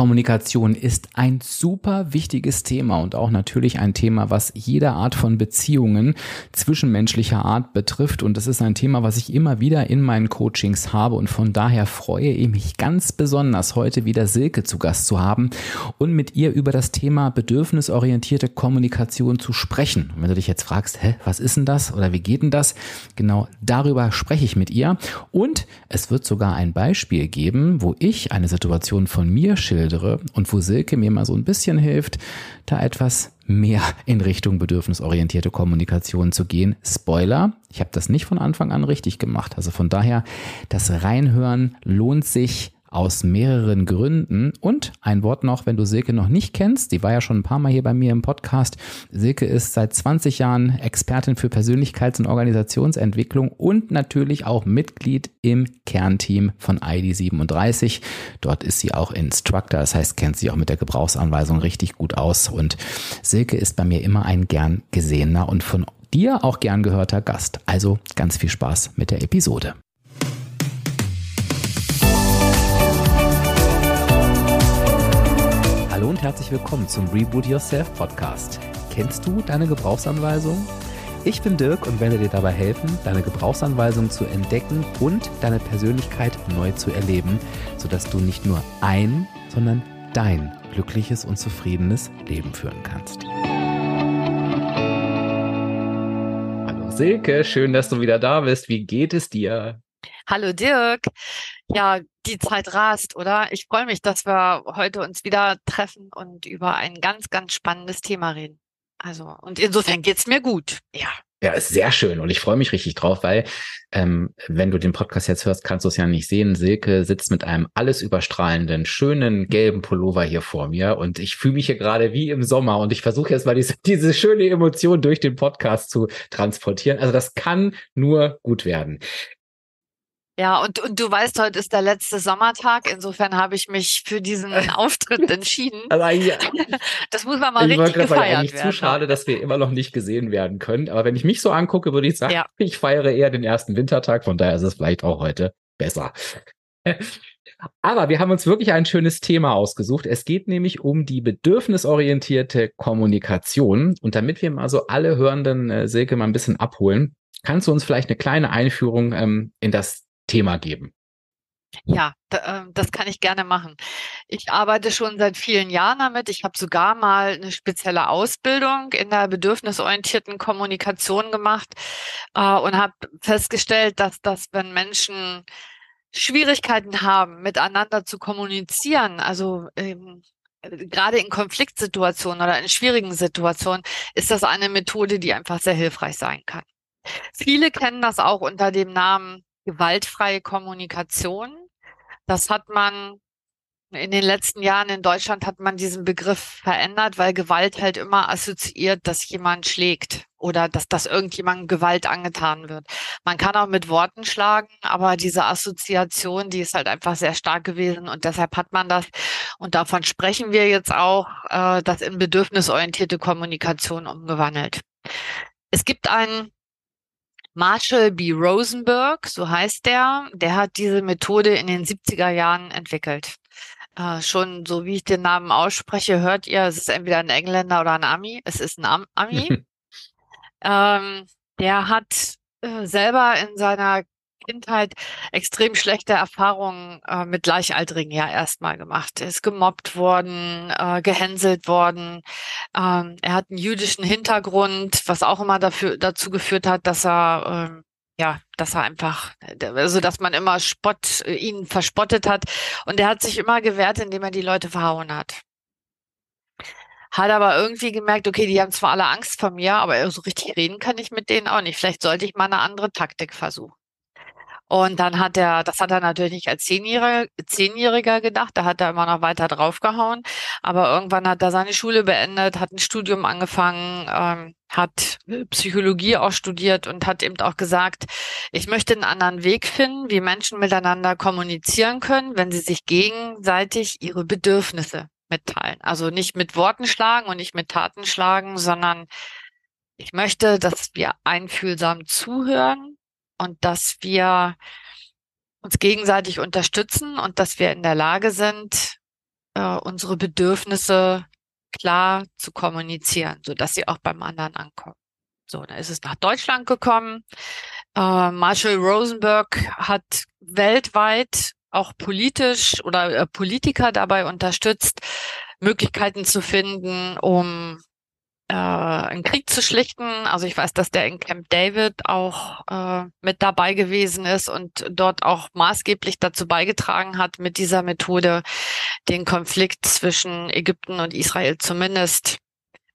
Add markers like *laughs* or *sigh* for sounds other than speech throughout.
Kommunikation ist ein super wichtiges Thema und auch natürlich ein Thema, was jede Art von Beziehungen zwischenmenschlicher Art betrifft. Und das ist ein Thema, was ich immer wieder in meinen Coachings habe. Und von daher freue ich mich ganz besonders, heute wieder Silke zu Gast zu haben und mit ihr über das Thema bedürfnisorientierte Kommunikation zu sprechen. Und wenn du dich jetzt fragst, hä, was ist denn das oder wie geht denn das? Genau darüber spreche ich mit ihr. Und es wird sogar ein Beispiel geben, wo ich eine Situation von mir schildere und wo Silke mir mal so ein bisschen hilft, da etwas mehr in Richtung bedürfnisorientierte Kommunikation zu gehen. Spoiler, ich habe das nicht von Anfang an richtig gemacht. Also von daher, das Reinhören lohnt sich aus mehreren Gründen. Und ein Wort noch, wenn du Silke noch nicht kennst, die war ja schon ein paar Mal hier bei mir im Podcast. Silke ist seit 20 Jahren Expertin für Persönlichkeits- und Organisationsentwicklung und natürlich auch Mitglied im Kernteam von ID37. Dort ist sie auch Instructor, das heißt, kennt sie auch mit der Gebrauchsanweisung richtig gut aus. Und Silke ist bei mir immer ein gern gesehener und von dir auch gern gehörter Gast. Also ganz viel Spaß mit der Episode. Hallo und herzlich willkommen zum Reboot Yourself Podcast. Kennst du deine Gebrauchsanweisung? Ich bin Dirk und werde dir dabei helfen, deine Gebrauchsanweisung zu entdecken und deine Persönlichkeit neu zu erleben, sodass du nicht nur ein, sondern dein glückliches und zufriedenes Leben führen kannst. Hallo Silke, schön, dass du wieder da bist. Wie geht es dir? Hallo Dirk. Ja, die Zeit rast, oder? Ich freue mich, dass wir heute uns wieder treffen und über ein ganz, ganz spannendes Thema reden. Also, und insofern geht's mir gut. Ja. Ja, ist sehr schön und ich freue mich richtig drauf, weil ähm, wenn du den Podcast jetzt hörst, kannst du es ja nicht sehen. Silke sitzt mit einem alles überstrahlenden, schönen gelben Pullover hier vor mir und ich fühle mich hier gerade wie im Sommer und ich versuche jetzt mal diese, *laughs* diese schöne Emotion durch den Podcast zu transportieren. Also das kann nur gut werden. Ja, und, und du weißt, heute ist der letzte Sommertag. Insofern habe ich mich für diesen *laughs* Auftritt entschieden. Also ja. Das muss man mal ich richtig gefeiert sagen, eigentlich werden. zu schade, dass wir immer noch nicht gesehen werden können. Aber wenn ich mich so angucke, würde ich sagen, ja. ich feiere eher den ersten Wintertag. Von daher ist es vielleicht auch heute besser. *laughs* Aber wir haben uns wirklich ein schönes Thema ausgesucht. Es geht nämlich um die bedürfnisorientierte Kommunikation. Und damit wir mal so alle Hörenden, äh, Silke, mal ein bisschen abholen, kannst du uns vielleicht eine kleine Einführung ähm, in das Thema geben. Ja, ähm, das kann ich gerne machen. Ich arbeite schon seit vielen Jahren damit. Ich habe sogar mal eine spezielle Ausbildung in der bedürfnisorientierten Kommunikation gemacht äh, und habe festgestellt, dass das, wenn Menschen Schwierigkeiten haben, miteinander zu kommunizieren, also ähm, gerade in Konfliktsituationen oder in schwierigen Situationen, ist das eine Methode, die einfach sehr hilfreich sein kann. Viele kennen das auch unter dem Namen gewaltfreie Kommunikation. Das hat man in den letzten Jahren in Deutschland hat man diesen Begriff verändert, weil Gewalt halt immer assoziiert, dass jemand schlägt oder dass, dass irgendjemandem Gewalt angetan wird. Man kann auch mit Worten schlagen, aber diese Assoziation, die ist halt einfach sehr stark gewesen und deshalb hat man das. Und davon sprechen wir jetzt auch, äh, das in bedürfnisorientierte Kommunikation umgewandelt. Es gibt einen Marshall B. Rosenberg, so heißt der, der hat diese Methode in den 70er Jahren entwickelt. Äh, schon so wie ich den Namen ausspreche, hört ihr, es ist entweder ein Engländer oder ein Ami. Es ist ein Am Ami. *laughs* ähm, der hat äh, selber in seiner Kindheit extrem schlechte Erfahrungen äh, mit Gleichaltrigen ja erstmal gemacht. Er ist gemobbt worden, äh, gehänselt worden. Ähm, er hat einen jüdischen Hintergrund, was auch immer dafür, dazu geführt hat, dass er ähm, ja, dass er einfach, also dass man immer Spott, äh, ihn verspottet hat. Und er hat sich immer gewehrt, indem er die Leute verhauen hat. Hat aber irgendwie gemerkt, okay, die haben zwar alle Angst vor mir, aber so richtig reden kann ich mit denen auch nicht. Vielleicht sollte ich mal eine andere Taktik versuchen. Und dann hat er, das hat er natürlich nicht als Zehnjähriger, Zehnjähriger gedacht, da hat er immer noch weiter draufgehauen. Aber irgendwann hat er seine Schule beendet, hat ein Studium angefangen, ähm, hat Psychologie auch studiert und hat eben auch gesagt, ich möchte einen anderen Weg finden, wie Menschen miteinander kommunizieren können, wenn sie sich gegenseitig ihre Bedürfnisse mitteilen. Also nicht mit Worten schlagen und nicht mit Taten schlagen, sondern ich möchte, dass wir einfühlsam zuhören und dass wir uns gegenseitig unterstützen und dass wir in der Lage sind, äh, unsere Bedürfnisse klar zu kommunizieren, so dass sie auch beim anderen ankommen. So, dann ist es nach Deutschland gekommen. Äh, Marshall Rosenberg hat weltweit auch politisch oder äh, Politiker dabei unterstützt, Möglichkeiten zu finden, um äh, einen Krieg zu schlichten. Also ich weiß, dass der in Camp David auch äh, mit dabei gewesen ist und dort auch maßgeblich dazu beigetragen hat, mit dieser Methode den Konflikt zwischen Ägypten und Israel zumindest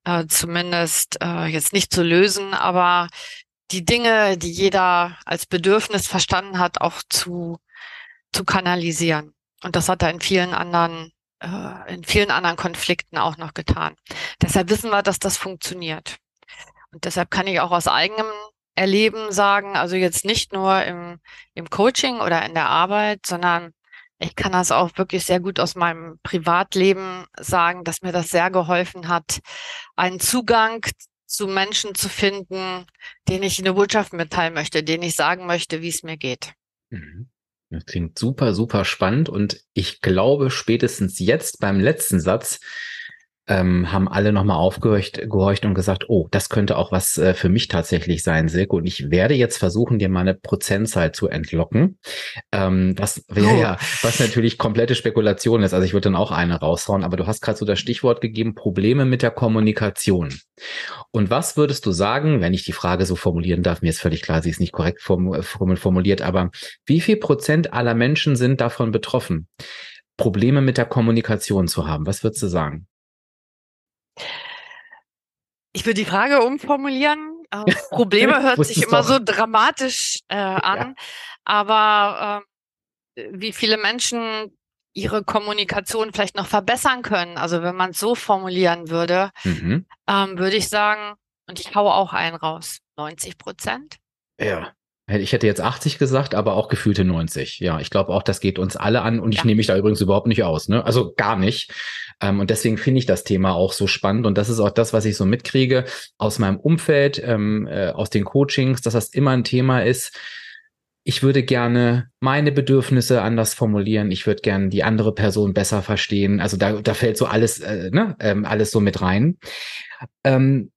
äh, zumindest äh, jetzt nicht zu lösen, aber die Dinge, die jeder als Bedürfnis verstanden hat, auch zu zu kanalisieren. Und das hat er in vielen anderen äh, in vielen anderen Konflikten auch noch getan. Deshalb wissen wir, dass das funktioniert. Und deshalb kann ich auch aus eigenem Erleben sagen, also jetzt nicht nur im, im Coaching oder in der Arbeit, sondern ich kann das auch wirklich sehr gut aus meinem Privatleben sagen, dass mir das sehr geholfen hat, einen Zugang zu Menschen zu finden, denen ich eine Botschaft mitteilen möchte, denen ich sagen möchte, wie es mir geht. Mhm. Das klingt super, super spannend. Und ich glaube spätestens jetzt beim letzten Satz ähm, haben alle nochmal aufgehorcht gehorcht und gesagt, oh, das könnte auch was äh, für mich tatsächlich sein, Silke. Und ich werde jetzt versuchen, dir mal eine Prozentzahl zu entlocken. Ähm, was, oh. ja, was natürlich komplette Spekulation ist. Also ich würde dann auch eine raushauen, aber du hast gerade so das Stichwort gegeben, Probleme mit der Kommunikation. Und was würdest du sagen, wenn ich die Frage so formulieren darf, mir ist völlig klar, sie ist nicht korrekt formuliert, aber wie viel Prozent aller Menschen sind davon betroffen? Probleme mit der Kommunikation zu haben. Was würdest du sagen? Ich würde die Frage umformulieren. Äh, Probleme *laughs* hört sich immer doch. so dramatisch äh, *laughs* an, ja. aber äh, wie viele Menschen ihre Kommunikation vielleicht noch verbessern können. Also wenn man es so formulieren würde, mhm. ähm, würde ich sagen, und ich haue auch einen raus, 90 Prozent. Ja. Ich hätte jetzt 80 gesagt, aber auch gefühlte 90. Ja, ich glaube auch, das geht uns alle an und ich ja. nehme mich da übrigens überhaupt nicht aus. Ne? Also gar nicht. Ähm, und deswegen finde ich das Thema auch so spannend. Und das ist auch das, was ich so mitkriege aus meinem Umfeld, ähm, äh, aus den Coachings, dass das immer ein Thema ist. Ich würde gerne meine Bedürfnisse anders formulieren. Ich würde gerne die andere Person besser verstehen. Also da, da fällt so alles, äh, ne, ähm, alles so mit rein. Ähm,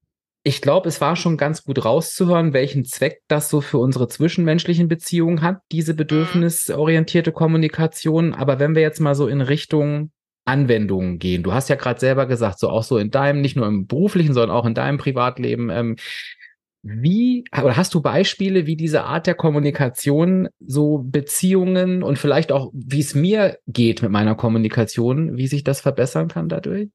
ich glaube, es war schon ganz gut rauszuhören, welchen Zweck das so für unsere zwischenmenschlichen Beziehungen hat, diese mhm. bedürfnisorientierte Kommunikation. Aber wenn wir jetzt mal so in Richtung Anwendungen gehen, du hast ja gerade selber gesagt, so auch so in deinem, nicht nur im beruflichen, sondern auch in deinem Privatleben, ähm, wie, oder hast du Beispiele, wie diese Art der Kommunikation so Beziehungen und vielleicht auch, wie es mir geht mit meiner Kommunikation, wie sich das verbessern kann dadurch?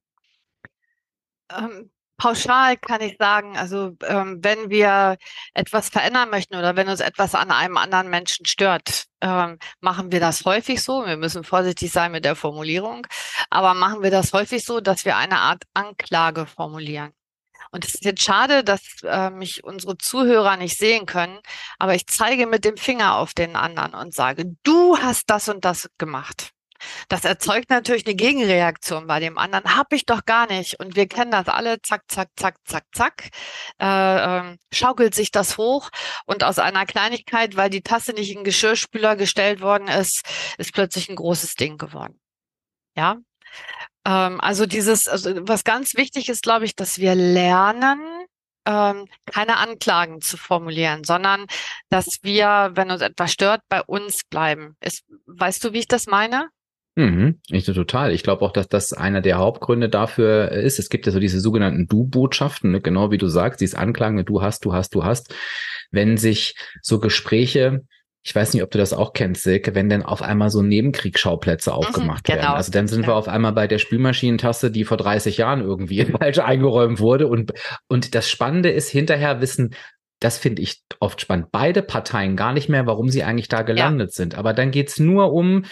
Ähm, pauschal kann ich sagen, also ähm, wenn wir etwas verändern möchten oder wenn uns etwas an einem anderen Menschen stört, ähm, machen wir das häufig so. Wir müssen vorsichtig sein mit der Formulierung, aber machen wir das häufig so, dass wir eine Art Anklage formulieren. Und es ist jetzt schade, dass äh, mich unsere Zuhörer nicht sehen können, aber ich zeige mit dem Finger auf den anderen und sage, du hast das und das gemacht. Das erzeugt natürlich eine Gegenreaktion bei dem anderen. Hab ich doch gar nicht. Und wir kennen das alle. Zack, zack, zack, zack, zack. Äh, äh, schaukelt sich das hoch. Und aus einer Kleinigkeit, weil die Tasse nicht in den Geschirrspüler gestellt worden ist, ist plötzlich ein großes Ding geworden. Ja. Ähm, also dieses, also was ganz wichtig ist, glaube ich, dass wir lernen, ähm, keine Anklagen zu formulieren, sondern dass wir, wenn uns etwas stört, bei uns bleiben. Ist, weißt du, wie ich das meine? Mhm, ich total. Ich glaube auch, dass das einer der Hauptgründe dafür ist. Es gibt ja so diese sogenannten Du-Botschaften, ne? genau wie du sagst, dieses Anklagen, du hast, du hast, du hast. Wenn sich so Gespräche, ich weiß nicht, ob du das auch kennst, Silke, wenn dann auf einmal so Nebenkriegsschauplätze mhm, aufgemacht mhm, genau. werden. Also dann sind ja. wir auf einmal bei der Spülmaschinentasse, die vor 30 Jahren irgendwie falsch eingeräumt wurde. Und, und das Spannende ist, hinterher wissen das finde ich oft spannend. Beide Parteien gar nicht mehr, warum sie eigentlich da gelandet ja. sind. Aber dann geht's nur um,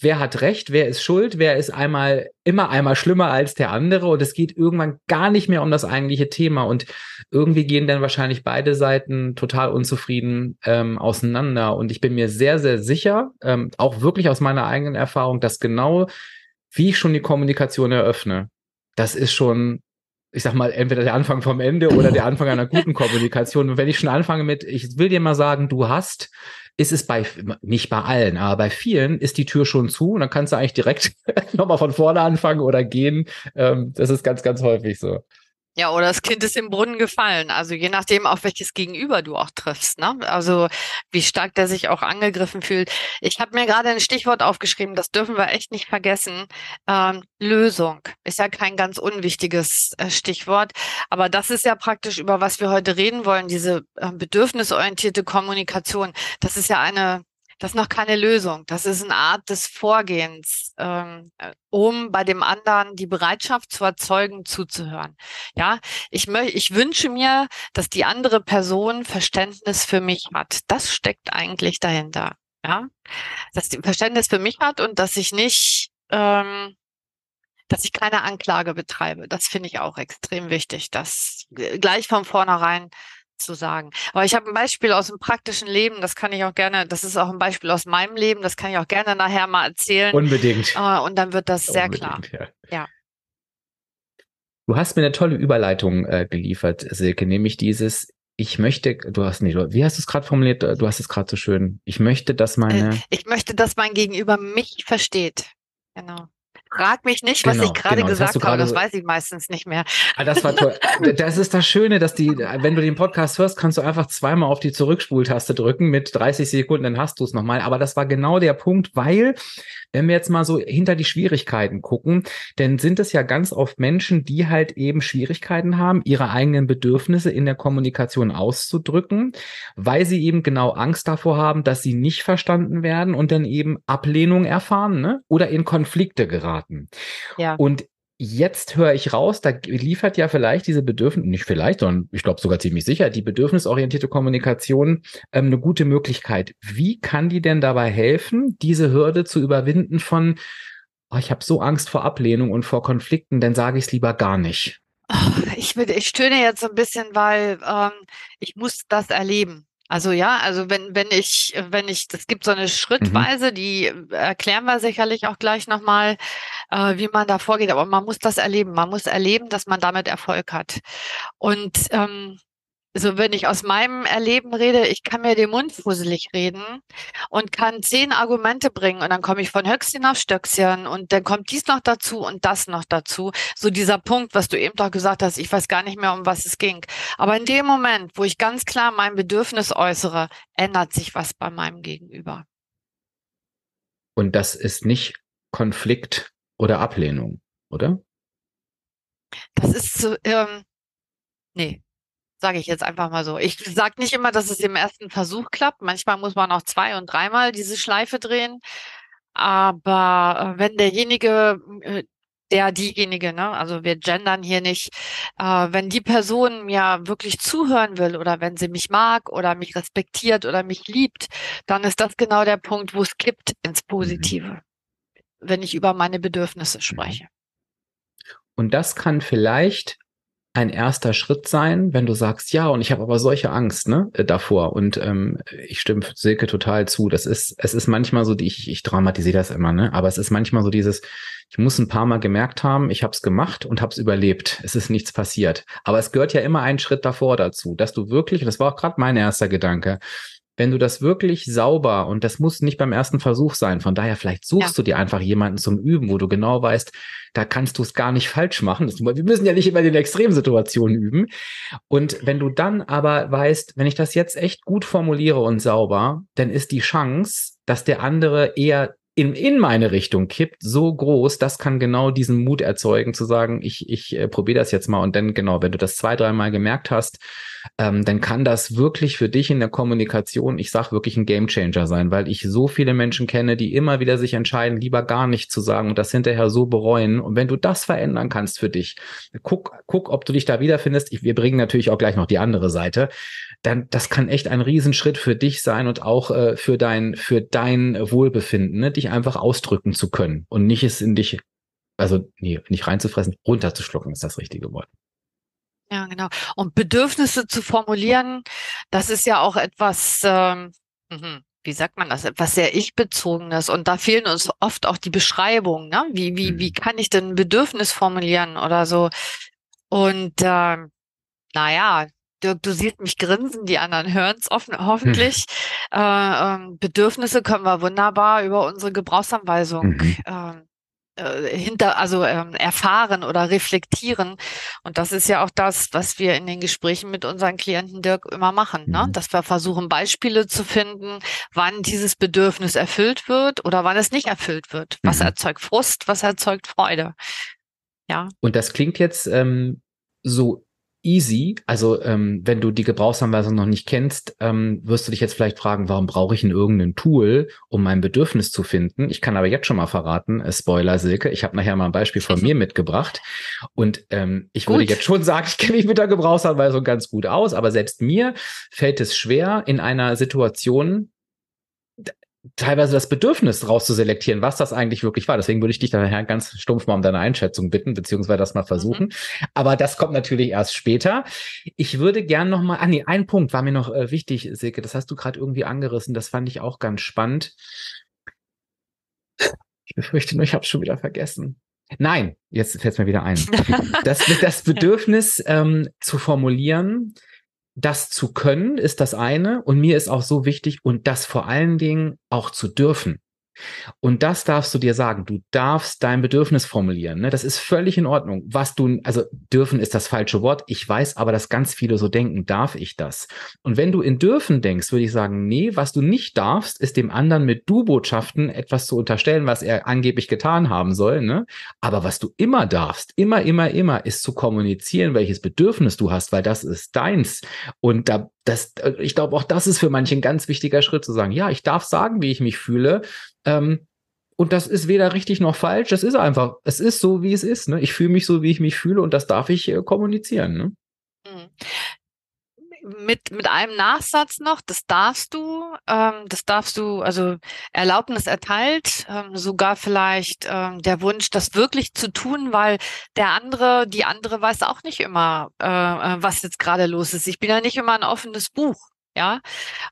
wer hat recht, wer ist schuld, wer ist einmal immer einmal schlimmer als der andere und es geht irgendwann gar nicht mehr um das eigentliche Thema und irgendwie gehen dann wahrscheinlich beide Seiten total unzufrieden ähm, auseinander und ich bin mir sehr sehr sicher, ähm, auch wirklich aus meiner eigenen Erfahrung, dass genau wie ich schon die Kommunikation eröffne, das ist schon ich sag mal, entweder der Anfang vom Ende oder der Anfang einer guten *laughs* Kommunikation. Und wenn ich schon anfange mit, ich will dir mal sagen, du hast, ist es bei, nicht bei allen, aber bei vielen ist die Tür schon zu und dann kannst du eigentlich direkt *laughs* nochmal von vorne anfangen oder gehen. Ähm, das ist ganz, ganz häufig so. Ja, oder das Kind ist im Brunnen gefallen. Also je nachdem, auf welches Gegenüber du auch triffst. Ne? Also wie stark der sich auch angegriffen fühlt. Ich habe mir gerade ein Stichwort aufgeschrieben, das dürfen wir echt nicht vergessen. Ähm, Lösung ist ja kein ganz unwichtiges äh, Stichwort. Aber das ist ja praktisch, über was wir heute reden wollen, diese äh, bedürfnisorientierte Kommunikation. Das ist ja eine das ist noch keine Lösung. Das ist eine Art des Vorgehens, ähm, um bei dem anderen die Bereitschaft zu erzeugen, zuzuhören. Ja, ich möchte, ich wünsche mir, dass die andere Person Verständnis für mich hat. Das steckt eigentlich dahinter. Ja, dass die Verständnis für mich hat und dass ich nicht, ähm, dass ich keine Anklage betreibe. Das finde ich auch extrem wichtig, dass gleich von vornherein zu sagen. Aber ich habe ein Beispiel aus dem praktischen Leben, das kann ich auch gerne, das ist auch ein Beispiel aus meinem Leben, das kann ich auch gerne nachher mal erzählen. Unbedingt. Äh, und dann wird das sehr Unbedingt, klar. Ja. ja. Du hast mir eine tolle Überleitung äh, geliefert, Silke, nämlich dieses, ich möchte, du hast nicht, wie hast du es gerade formuliert? Du hast es gerade so schön. Ich möchte, dass meine. Äh, ich möchte, dass mein Gegenüber mich versteht. Genau. Frag mich nicht, was genau, ich gerade genau, gesagt habe, das weiß ich meistens nicht mehr. Ah, das war toll. *laughs* Das ist das Schöne, dass die, wenn du den Podcast hörst, kannst du einfach zweimal auf die Zurückspultaste drücken mit 30 Sekunden, dann hast du es nochmal. Aber das war genau der Punkt, weil wenn wir jetzt mal so hinter die Schwierigkeiten gucken, dann sind es ja ganz oft Menschen, die halt eben Schwierigkeiten haben, ihre eigenen Bedürfnisse in der Kommunikation auszudrücken, weil sie eben genau Angst davor haben, dass sie nicht verstanden werden und dann eben Ablehnung erfahren ne? oder in Konflikte geraten. Ja. Und Jetzt höre ich raus, da liefert ja vielleicht diese Bedürfnis, nicht vielleicht, sondern ich glaube sogar ziemlich sicher, die bedürfnisorientierte Kommunikation ähm, eine gute Möglichkeit. Wie kann die denn dabei helfen, diese Hürde zu überwinden von, oh, ich habe so Angst vor Ablehnung und vor Konflikten, dann sage ich es lieber gar nicht. Ich, ich stöhne jetzt so ein bisschen, weil ähm, ich muss das erleben. Also ja, also wenn, wenn ich, wenn ich, es gibt so eine Schrittweise, mhm. die erklären wir sicherlich auch gleich nochmal, äh, wie man da vorgeht, aber man muss das erleben. Man muss erleben, dass man damit Erfolg hat. Und ähm, also wenn ich aus meinem Erleben rede, ich kann mir den Mund fusselig reden und kann zehn Argumente bringen und dann komme ich von Höchstchen auf Stöckchen und dann kommt dies noch dazu und das noch dazu. So dieser Punkt, was du eben doch gesagt hast, ich weiß gar nicht mehr, um was es ging. Aber in dem Moment, wo ich ganz klar mein Bedürfnis äußere, ändert sich was bei meinem Gegenüber. Und das ist nicht Konflikt oder Ablehnung, oder? Das ist so, ähm, nee, Sage ich jetzt einfach mal so. Ich sage nicht immer, dass es im ersten Versuch klappt. Manchmal muss man auch zwei- und dreimal diese Schleife drehen. Aber äh, wenn derjenige, äh, der diejenige, ne, also wir gendern hier nicht, äh, wenn die Person mir wirklich zuhören will oder wenn sie mich mag oder mich respektiert oder mich liebt, dann ist das genau der Punkt, wo es kippt ins mhm. Positive, wenn ich über meine Bedürfnisse spreche. Und das kann vielleicht ein erster Schritt sein, wenn du sagst, ja, und ich habe aber solche Angst ne, äh, davor. Und ähm, ich stimme Silke total zu. Das ist, es ist manchmal so, ich, ich dramatisiere das immer, ne? Aber es ist manchmal so dieses, ich muss ein paar Mal gemerkt haben, ich habe es gemacht und habe es überlebt. Es ist nichts passiert. Aber es gehört ja immer einen Schritt davor dazu, dass du wirklich, und das war auch gerade mein erster Gedanke, wenn du das wirklich sauber und das muss nicht beim ersten Versuch sein, von daher vielleicht suchst ja. du dir einfach jemanden zum Üben, wo du genau weißt, da kannst du es gar nicht falsch machen. wir müssen ja nicht immer in den Extremsituationen üben. Und wenn du dann aber weißt, wenn ich das jetzt echt gut formuliere und sauber, dann ist die Chance, dass der andere eher in, in meine Richtung kippt, so groß, das kann genau diesen Mut erzeugen, zu sagen, ich, ich äh, probiere das jetzt mal und dann genau, wenn du das zwei, dreimal gemerkt hast, ähm, dann kann das wirklich für dich in der Kommunikation, ich sag wirklich ein Gamechanger sein, weil ich so viele Menschen kenne, die immer wieder sich entscheiden, lieber gar nicht zu sagen und das hinterher so bereuen. Und wenn du das verändern kannst für dich, guck, guck, ob du dich da wiederfindest. Ich, wir bringen natürlich auch gleich noch die andere Seite. Dann, das kann echt ein Riesenschritt für dich sein und auch äh, für dein, für dein Wohlbefinden, ne? dich einfach ausdrücken zu können und nicht es in dich, also nee, nicht reinzufressen, runterzuschlucken ist das richtige Wort. Ja, genau. Und Bedürfnisse zu formulieren, das ist ja auch etwas, ähm, mhm, wie sagt man das, etwas sehr ich-bezogenes. Und da fehlen uns oft auch die Beschreibungen. Ne? Wie, wie, wie mhm. kann ich denn ein Bedürfnis formulieren oder so? Und äh, naja, Dirk, du siehst mich grinsen, die anderen hören es hoffentlich. Hm. *laughs* Äh, äh, Bedürfnisse können wir wunderbar über unsere Gebrauchsanweisung mhm. Ähm, äh, hinter, also ähm, erfahren oder reflektieren. Und das ist ja auch das, was wir in den Gesprächen mit unseren Klienten Dirk immer machen, ne? Mhm. dass wir versuchen, Beispiele zu finden, wann dieses Bedürfnis erfüllt wird oder wann es nicht erfüllt wird. Was mhm. erzeugt Frust, was erzeugt Freude. Ja. Und das klingt jetzt ähm, so easy. Also ähm, wenn du die Gebrauchsanweisung noch nicht kennst, ähm, wirst du dich jetzt vielleicht fragen, warum brauche ich in irgendein Tool, um mein Bedürfnis zu finden? Ich kann aber jetzt schon mal verraten, äh, Spoiler Silke, ich habe nachher mal ein Beispiel von mir mitgebracht. Und ähm, ich gut. würde jetzt schon sagen, ich kenne mich mit der Gebrauchsanweisung ganz gut aus, aber selbst mir fällt es schwer, in einer Situation teilweise das Bedürfnis rauszuselektieren, was das eigentlich wirklich war. Deswegen würde ich dich daher ganz stumpf mal um deine Einschätzung bitten, beziehungsweise das mal versuchen. Mhm. Aber das kommt natürlich erst später. Ich würde gern noch mal, ah nee, ein Punkt war mir noch äh, wichtig, Silke, das hast du gerade irgendwie angerissen, das fand ich auch ganz spannend. Ich befürchte nur, ich habe schon wieder vergessen. Nein, jetzt fällt es mir wieder ein. *laughs* Das, das Bedürfnis ähm, zu formulieren, das zu können, ist das eine. Und mir ist auch so wichtig, und das vor allen Dingen auch zu dürfen. Und das darfst du dir sagen. Du darfst dein Bedürfnis formulieren. Ne? Das ist völlig in Ordnung. Was du, also dürfen ist das falsche Wort. Ich weiß aber, dass ganz viele so denken, darf ich das? Und wenn du in dürfen denkst, würde ich sagen, nee, was du nicht darfst, ist dem anderen mit Du-Botschaften etwas zu unterstellen, was er angeblich getan haben soll. Ne? Aber was du immer darfst, immer, immer, immer, ist zu kommunizieren, welches Bedürfnis du hast, weil das ist deins. Und da, das, ich glaube, auch das ist für manche ein ganz wichtiger Schritt zu sagen, ja, ich darf sagen, wie ich mich fühle. Ähm, und das ist weder richtig noch falsch. Das ist einfach, es ist so, wie es ist. Ne? Ich fühle mich so, wie ich mich fühle und das darf ich äh, kommunizieren. Ne? Mit, mit einem Nachsatz noch, das darfst du, ähm, das darfst du, also Erlaubnis erteilt, ähm, sogar vielleicht ähm, der Wunsch, das wirklich zu tun, weil der andere, die andere weiß auch nicht immer, äh, äh was jetzt gerade los ist. Ich bin ja nicht immer ein offenes Buch. Ja,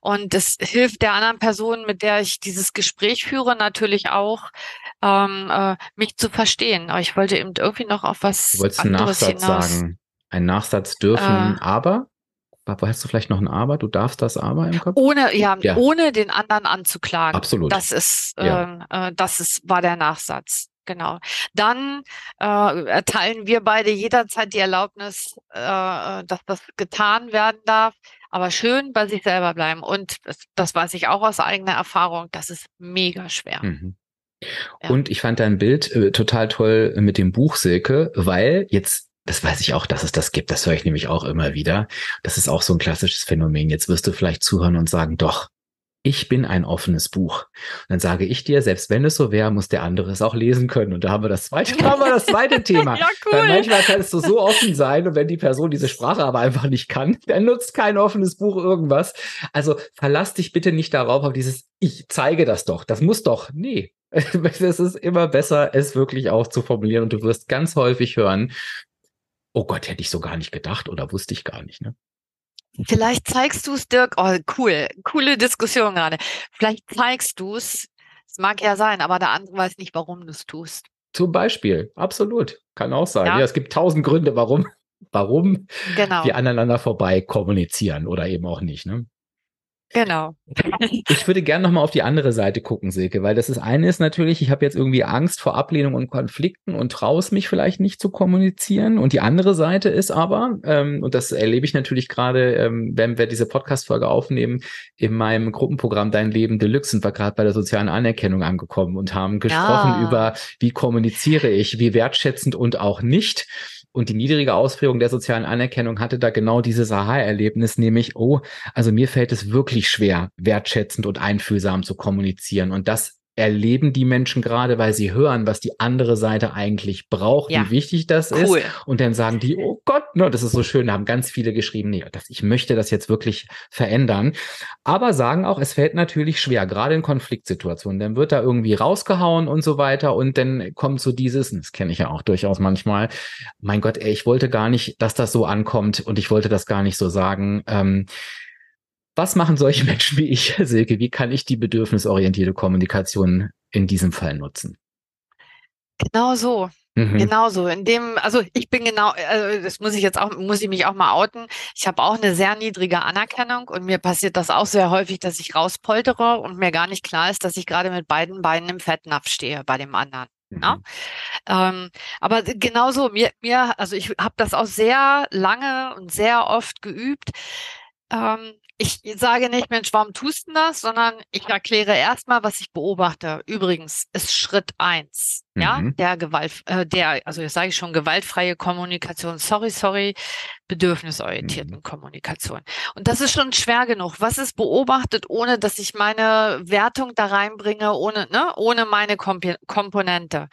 und es hilft der anderen Person, mit der ich dieses Gespräch führe, natürlich auch, ähm, äh, mich zu verstehen. Aber ich wollte eben irgendwie noch auf was du wolltest einen Nachsatz hinaus. sagen. Ein Nachsatz dürfen, äh, aber? Hast du vielleicht noch ein Aber? Du darfst das Aber im Kopf? Ohne, ja, ja. ohne den anderen anzuklagen. Absolut. Das ist, ja. äh, das ist, war der Nachsatz. Genau. Dann äh, erteilen wir beide jederzeit die Erlaubnis, äh, dass das getan werden darf. Aber schön bei sich selber bleiben. Und das, das weiß ich auch aus eigener Erfahrung. Das ist mega schwer. Mhm. Ja. Und ich fand dein Bild äh, total toll mit dem Buch Silke, weil jetzt das weiß ich auch, dass es das gibt. Das höre ich nämlich auch immer wieder. Das ist auch so ein klassisches Phänomen. Jetzt wirst du vielleicht zuhören und sagen, doch, ich bin ein offenes Buch. Und dann sage ich dir, selbst wenn es so wäre, muss der andere es auch lesen können. Und da haben wir das zweite, haben wir das zweite Thema. *laughs* ja, cool. Weil manchmal kannst du so offen sein und wenn die Person diese Sprache aber einfach nicht kann, dann nutzt kein offenes Buch irgendwas. Also verlass dich bitte nicht darauf, auf dieses, ich zeige das doch. Das muss doch. Nee. *laughs* Es ist immer besser, es wirklich auch zu formulieren. Und du wirst ganz häufig hören, oh Gott, hätte ich so gar nicht gedacht oder wusste ich gar nicht. Ne? Vielleicht zeigst du es, Dirk. Oh, cool. Coole Diskussion gerade. Vielleicht zeigst du es. Es mag ja sein, aber der andere weiß nicht, warum du es tust. Zum Beispiel. Absolut. Kann auch sein. Ja, ja es gibt tausend Gründe, warum, warum genau. wir aneinander vorbei kommunizieren oder eben auch nicht. Ne? Genau. Ich würde gerne nochmal auf die andere Seite gucken, Silke, weil das ist eine ist natürlich, ich habe jetzt irgendwie Angst vor Ablehnung und Konflikten und traue es mich vielleicht nicht zu kommunizieren. Und die andere Seite ist aber, ähm, und das erlebe ich natürlich gerade, ähm, wenn wir diese Podcast-Folge aufnehmen, in meinem Gruppenprogramm Dein Leben Deluxe sind wir gerade bei der sozialen Anerkennung angekommen und haben gesprochen ja. über, wie kommuniziere ich, wie wertschätzend und auch nicht. Und die niedrige Ausprägung der sozialen Anerkennung hatte da genau dieses Aha-Erlebnis, nämlich, oh, also mir fällt es wirklich schwer, wertschätzend und einfühlsam zu kommunizieren. Und das erleben die Menschen gerade, weil sie hören, was die andere Seite eigentlich braucht, ja. wie wichtig das cool. ist. Und dann sagen die, oh Gott, ne, das ist so schön, da haben ganz viele geschrieben, nee, das, ich möchte das jetzt wirklich verändern. Aber sagen auch, es fällt natürlich schwer, gerade in Konfliktsituationen. Dann wird da irgendwie rausgehauen und so weiter. Und dann kommt so dieses, das kenne ich ja auch durchaus manchmal, mein Gott, ey, ich wollte gar nicht, dass das so ankommt und ich wollte das gar nicht so sagen. Ähm, was machen solche *laughs* Menschen wie ich, Silke? Wie kann ich die bedürfnisorientierte Kommunikation in diesem Fall nutzen? Genau so. Mhm. Genauso. In dem, also ich bin genau, also das muss ich jetzt auch, muss ich mich auch mal outen. Ich habe auch eine sehr niedrige Anerkennung und mir passiert das auch sehr häufig, dass ich rauspoltere und mir gar nicht klar ist, dass ich gerade mit beiden Beinen im Fettnapf stehe bei dem anderen. Mhm. Ja? Ähm, aber genauso, mir, mir, also ich habe das auch sehr lange und sehr oft geübt. Ähm, ich sage nicht, Mensch, warum tust du das, sondern ich erkläre erstmal, was ich beobachte. Übrigens ist Schritt eins, mhm. ja, der Gewalt, äh, der, also jetzt sage ich schon, gewaltfreie Kommunikation, sorry, sorry, bedürfnisorientierten mhm. Kommunikation. Und das ist schon schwer genug. Was ist beobachtet, ohne dass ich meine Wertung da reinbringe, ohne, ne, ohne meine Komp Komponente?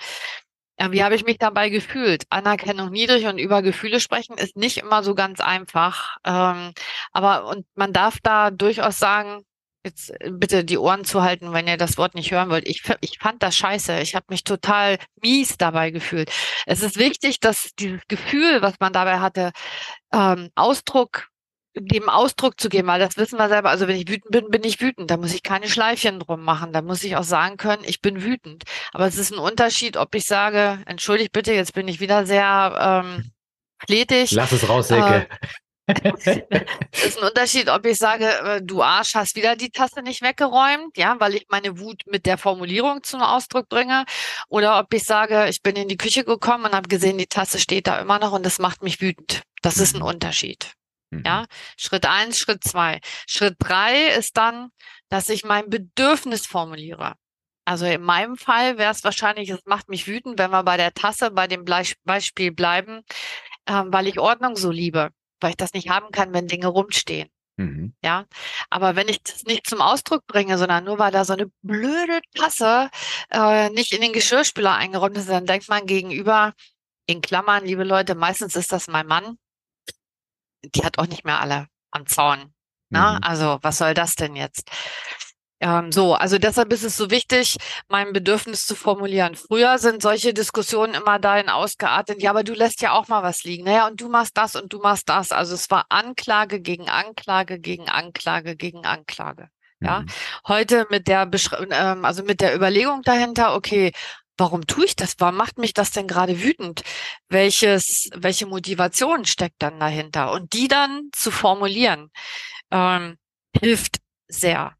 Ja, wie habe ich mich dabei gefühlt? Anerkennung niedrig und über Gefühle sprechen ist nicht immer so ganz einfach. Ähm, aber und man darf da durchaus sagen, jetzt äh, bitte die Ohren zu halten, wenn ihr das Wort nicht hören wollt. Ich, ich fand das scheiße. Ich habe mich total mies dabei gefühlt. Es ist wichtig, dass dieses Gefühl, was man dabei hatte, ähm, Ausdruck dem Ausdruck zu geben, weil das wissen wir selber. Also wenn ich wütend bin, bin ich wütend. Da muss ich keine Schleifchen drum machen. Da muss ich auch sagen können, ich bin wütend. Aber es ist ein Unterschied, ob ich sage, entschuldigt bitte, jetzt bin ich wieder sehr ähm, fletig. Lass es raus, Silke. *laughs* Es ist ein Unterschied, ob ich sage, äh, du Arsch hast wieder die Tasse nicht weggeräumt, ja, weil ich meine Wut mit der Formulierung zum Ausdruck bringe, oder ob ich sage, ich bin in die Küche gekommen und habe gesehen, die Tasse steht da immer noch und das macht mich wütend. Das ist ein mhm. Ja. Schritt eins, Schritt zwei. Schritt drei ist dann, dass ich mein Bedürfnis formuliere. Also in meinem Fall wäre es wahrscheinlich, es macht mich wütend, wenn wir bei der Tasse, bei dem Beispiel bleiben, äh, weil ich Ordnung so liebe, weil ich das nicht haben kann, wenn Dinge rumstehen. Mhm. Ja, aber wenn ich das nicht zum Ausdruck bringe, sondern nur weil da so eine blöde Tasse äh, nicht in den Geschirrspüler eingeräumt ist, dann denkt man gegenüber, in Klammern, liebe Leute, meistens ist das mein Mann, die hat auch nicht mehr alle am Zaun. Ne? Mhm. Also was soll das denn jetzt? Ähm, so, also deshalb ist es so wichtig, mein Bedürfnis zu formulieren. Früher sind solche Diskussionen immer dahin ausgeartet, ja, aber du lässt ja auch mal was liegen. Naja, und du machst das und du machst das. Also es war Anklage gegen Anklage gegen Anklage gegen Anklage. Ja, mhm. heute mit der, Beschre ähm, also mit der Überlegung dahinter, okay, warum tue ich das? Warum macht mich das denn gerade wütend? Welches, welche Motivation steckt dann dahinter? Und die dann zu formulieren, ähm, hilft sehr.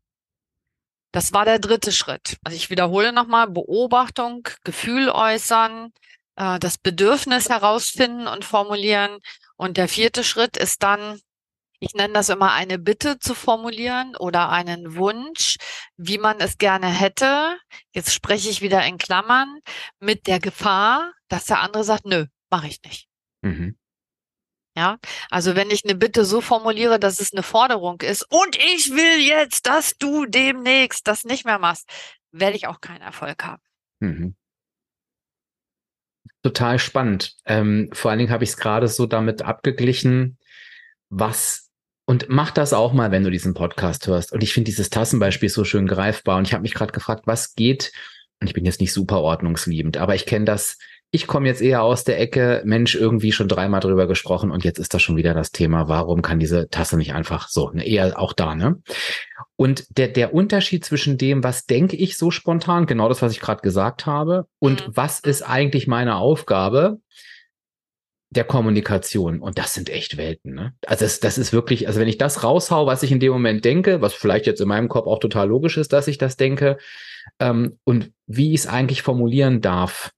Das war der dritte Schritt. Also ich wiederhole nochmal, Beobachtung, Gefühl äußern, äh, das Bedürfnis herausfinden und formulieren. Und der vierte Schritt ist dann ich nenne das immer eine Bitte zu formulieren oder einen Wunsch, wie man es gerne hätte. Jetzt spreche ich wieder in Klammern mit der Gefahr, dass der andere sagt, nö, mache ich nicht. Mhm. Ja, also wenn ich eine Bitte so formuliere, dass es eine Forderung ist und ich will jetzt, dass du demnächst das nicht mehr machst, werde ich auch keinen Erfolg haben. Mhm. Total spannend. Ähm, vor allen Dingen habe ich es gerade so damit abgeglichen, was und mach das auch mal, wenn du diesen Podcast hörst. Und ich finde dieses Tassenbeispiel so schön greifbar. Und ich habe mich gerade gefragt, was geht? Und ich bin jetzt nicht super ordnungsliebend, aber ich kenne das. Ich komme jetzt eher aus der Ecke, Mensch, irgendwie schon dreimal drüber gesprochen und jetzt ist das schon wieder das Thema, warum kann diese Tasse nicht einfach so, ne, eher auch da, ne? Und der, der Unterschied zwischen dem, was denke ich so spontan, genau das, was ich gerade gesagt habe, und mhm. was ist eigentlich meine Aufgabe, der Kommunikation. Und das sind echt Welten. Ne? Also das, das ist wirklich, also wenn ich das raushau, was ich in dem Moment denke, was vielleicht jetzt in meinem Kopf auch total logisch ist, dass ich das denke, ähm, und wie ich es eigentlich formulieren darf,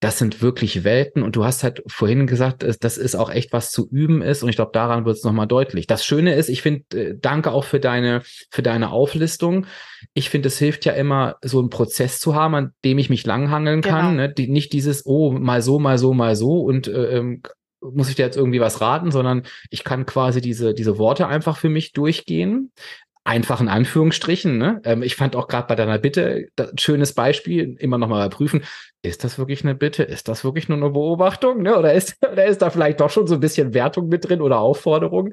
das sind wirklich Welten. Und du hast halt vorhin gesagt, das ist auch echt was zu üben ist. Und ich glaube, daran wird es nochmal deutlich. Das Schöne ist, ich finde, äh, danke auch für deine, für deine Auflistung. Ich finde, es hilft ja immer, so einen Prozess zu haben, an dem ich mich langhangeln kann. Genau. Ne? Die, nicht dieses, oh, mal so, mal so, mal so und äh, ähm, muss ich dir jetzt irgendwie was raten, sondern ich kann quasi diese, diese Worte einfach für mich durchgehen einfach in Anführungsstrichen. Ne? Ähm, ich fand auch gerade bei deiner Bitte ein schönes Beispiel, immer nochmal prüfen, ist das wirklich eine Bitte? Ist das wirklich nur eine Beobachtung? Ne? Oder, ist, *laughs* oder ist da vielleicht doch schon so ein bisschen Wertung mit drin oder Aufforderung?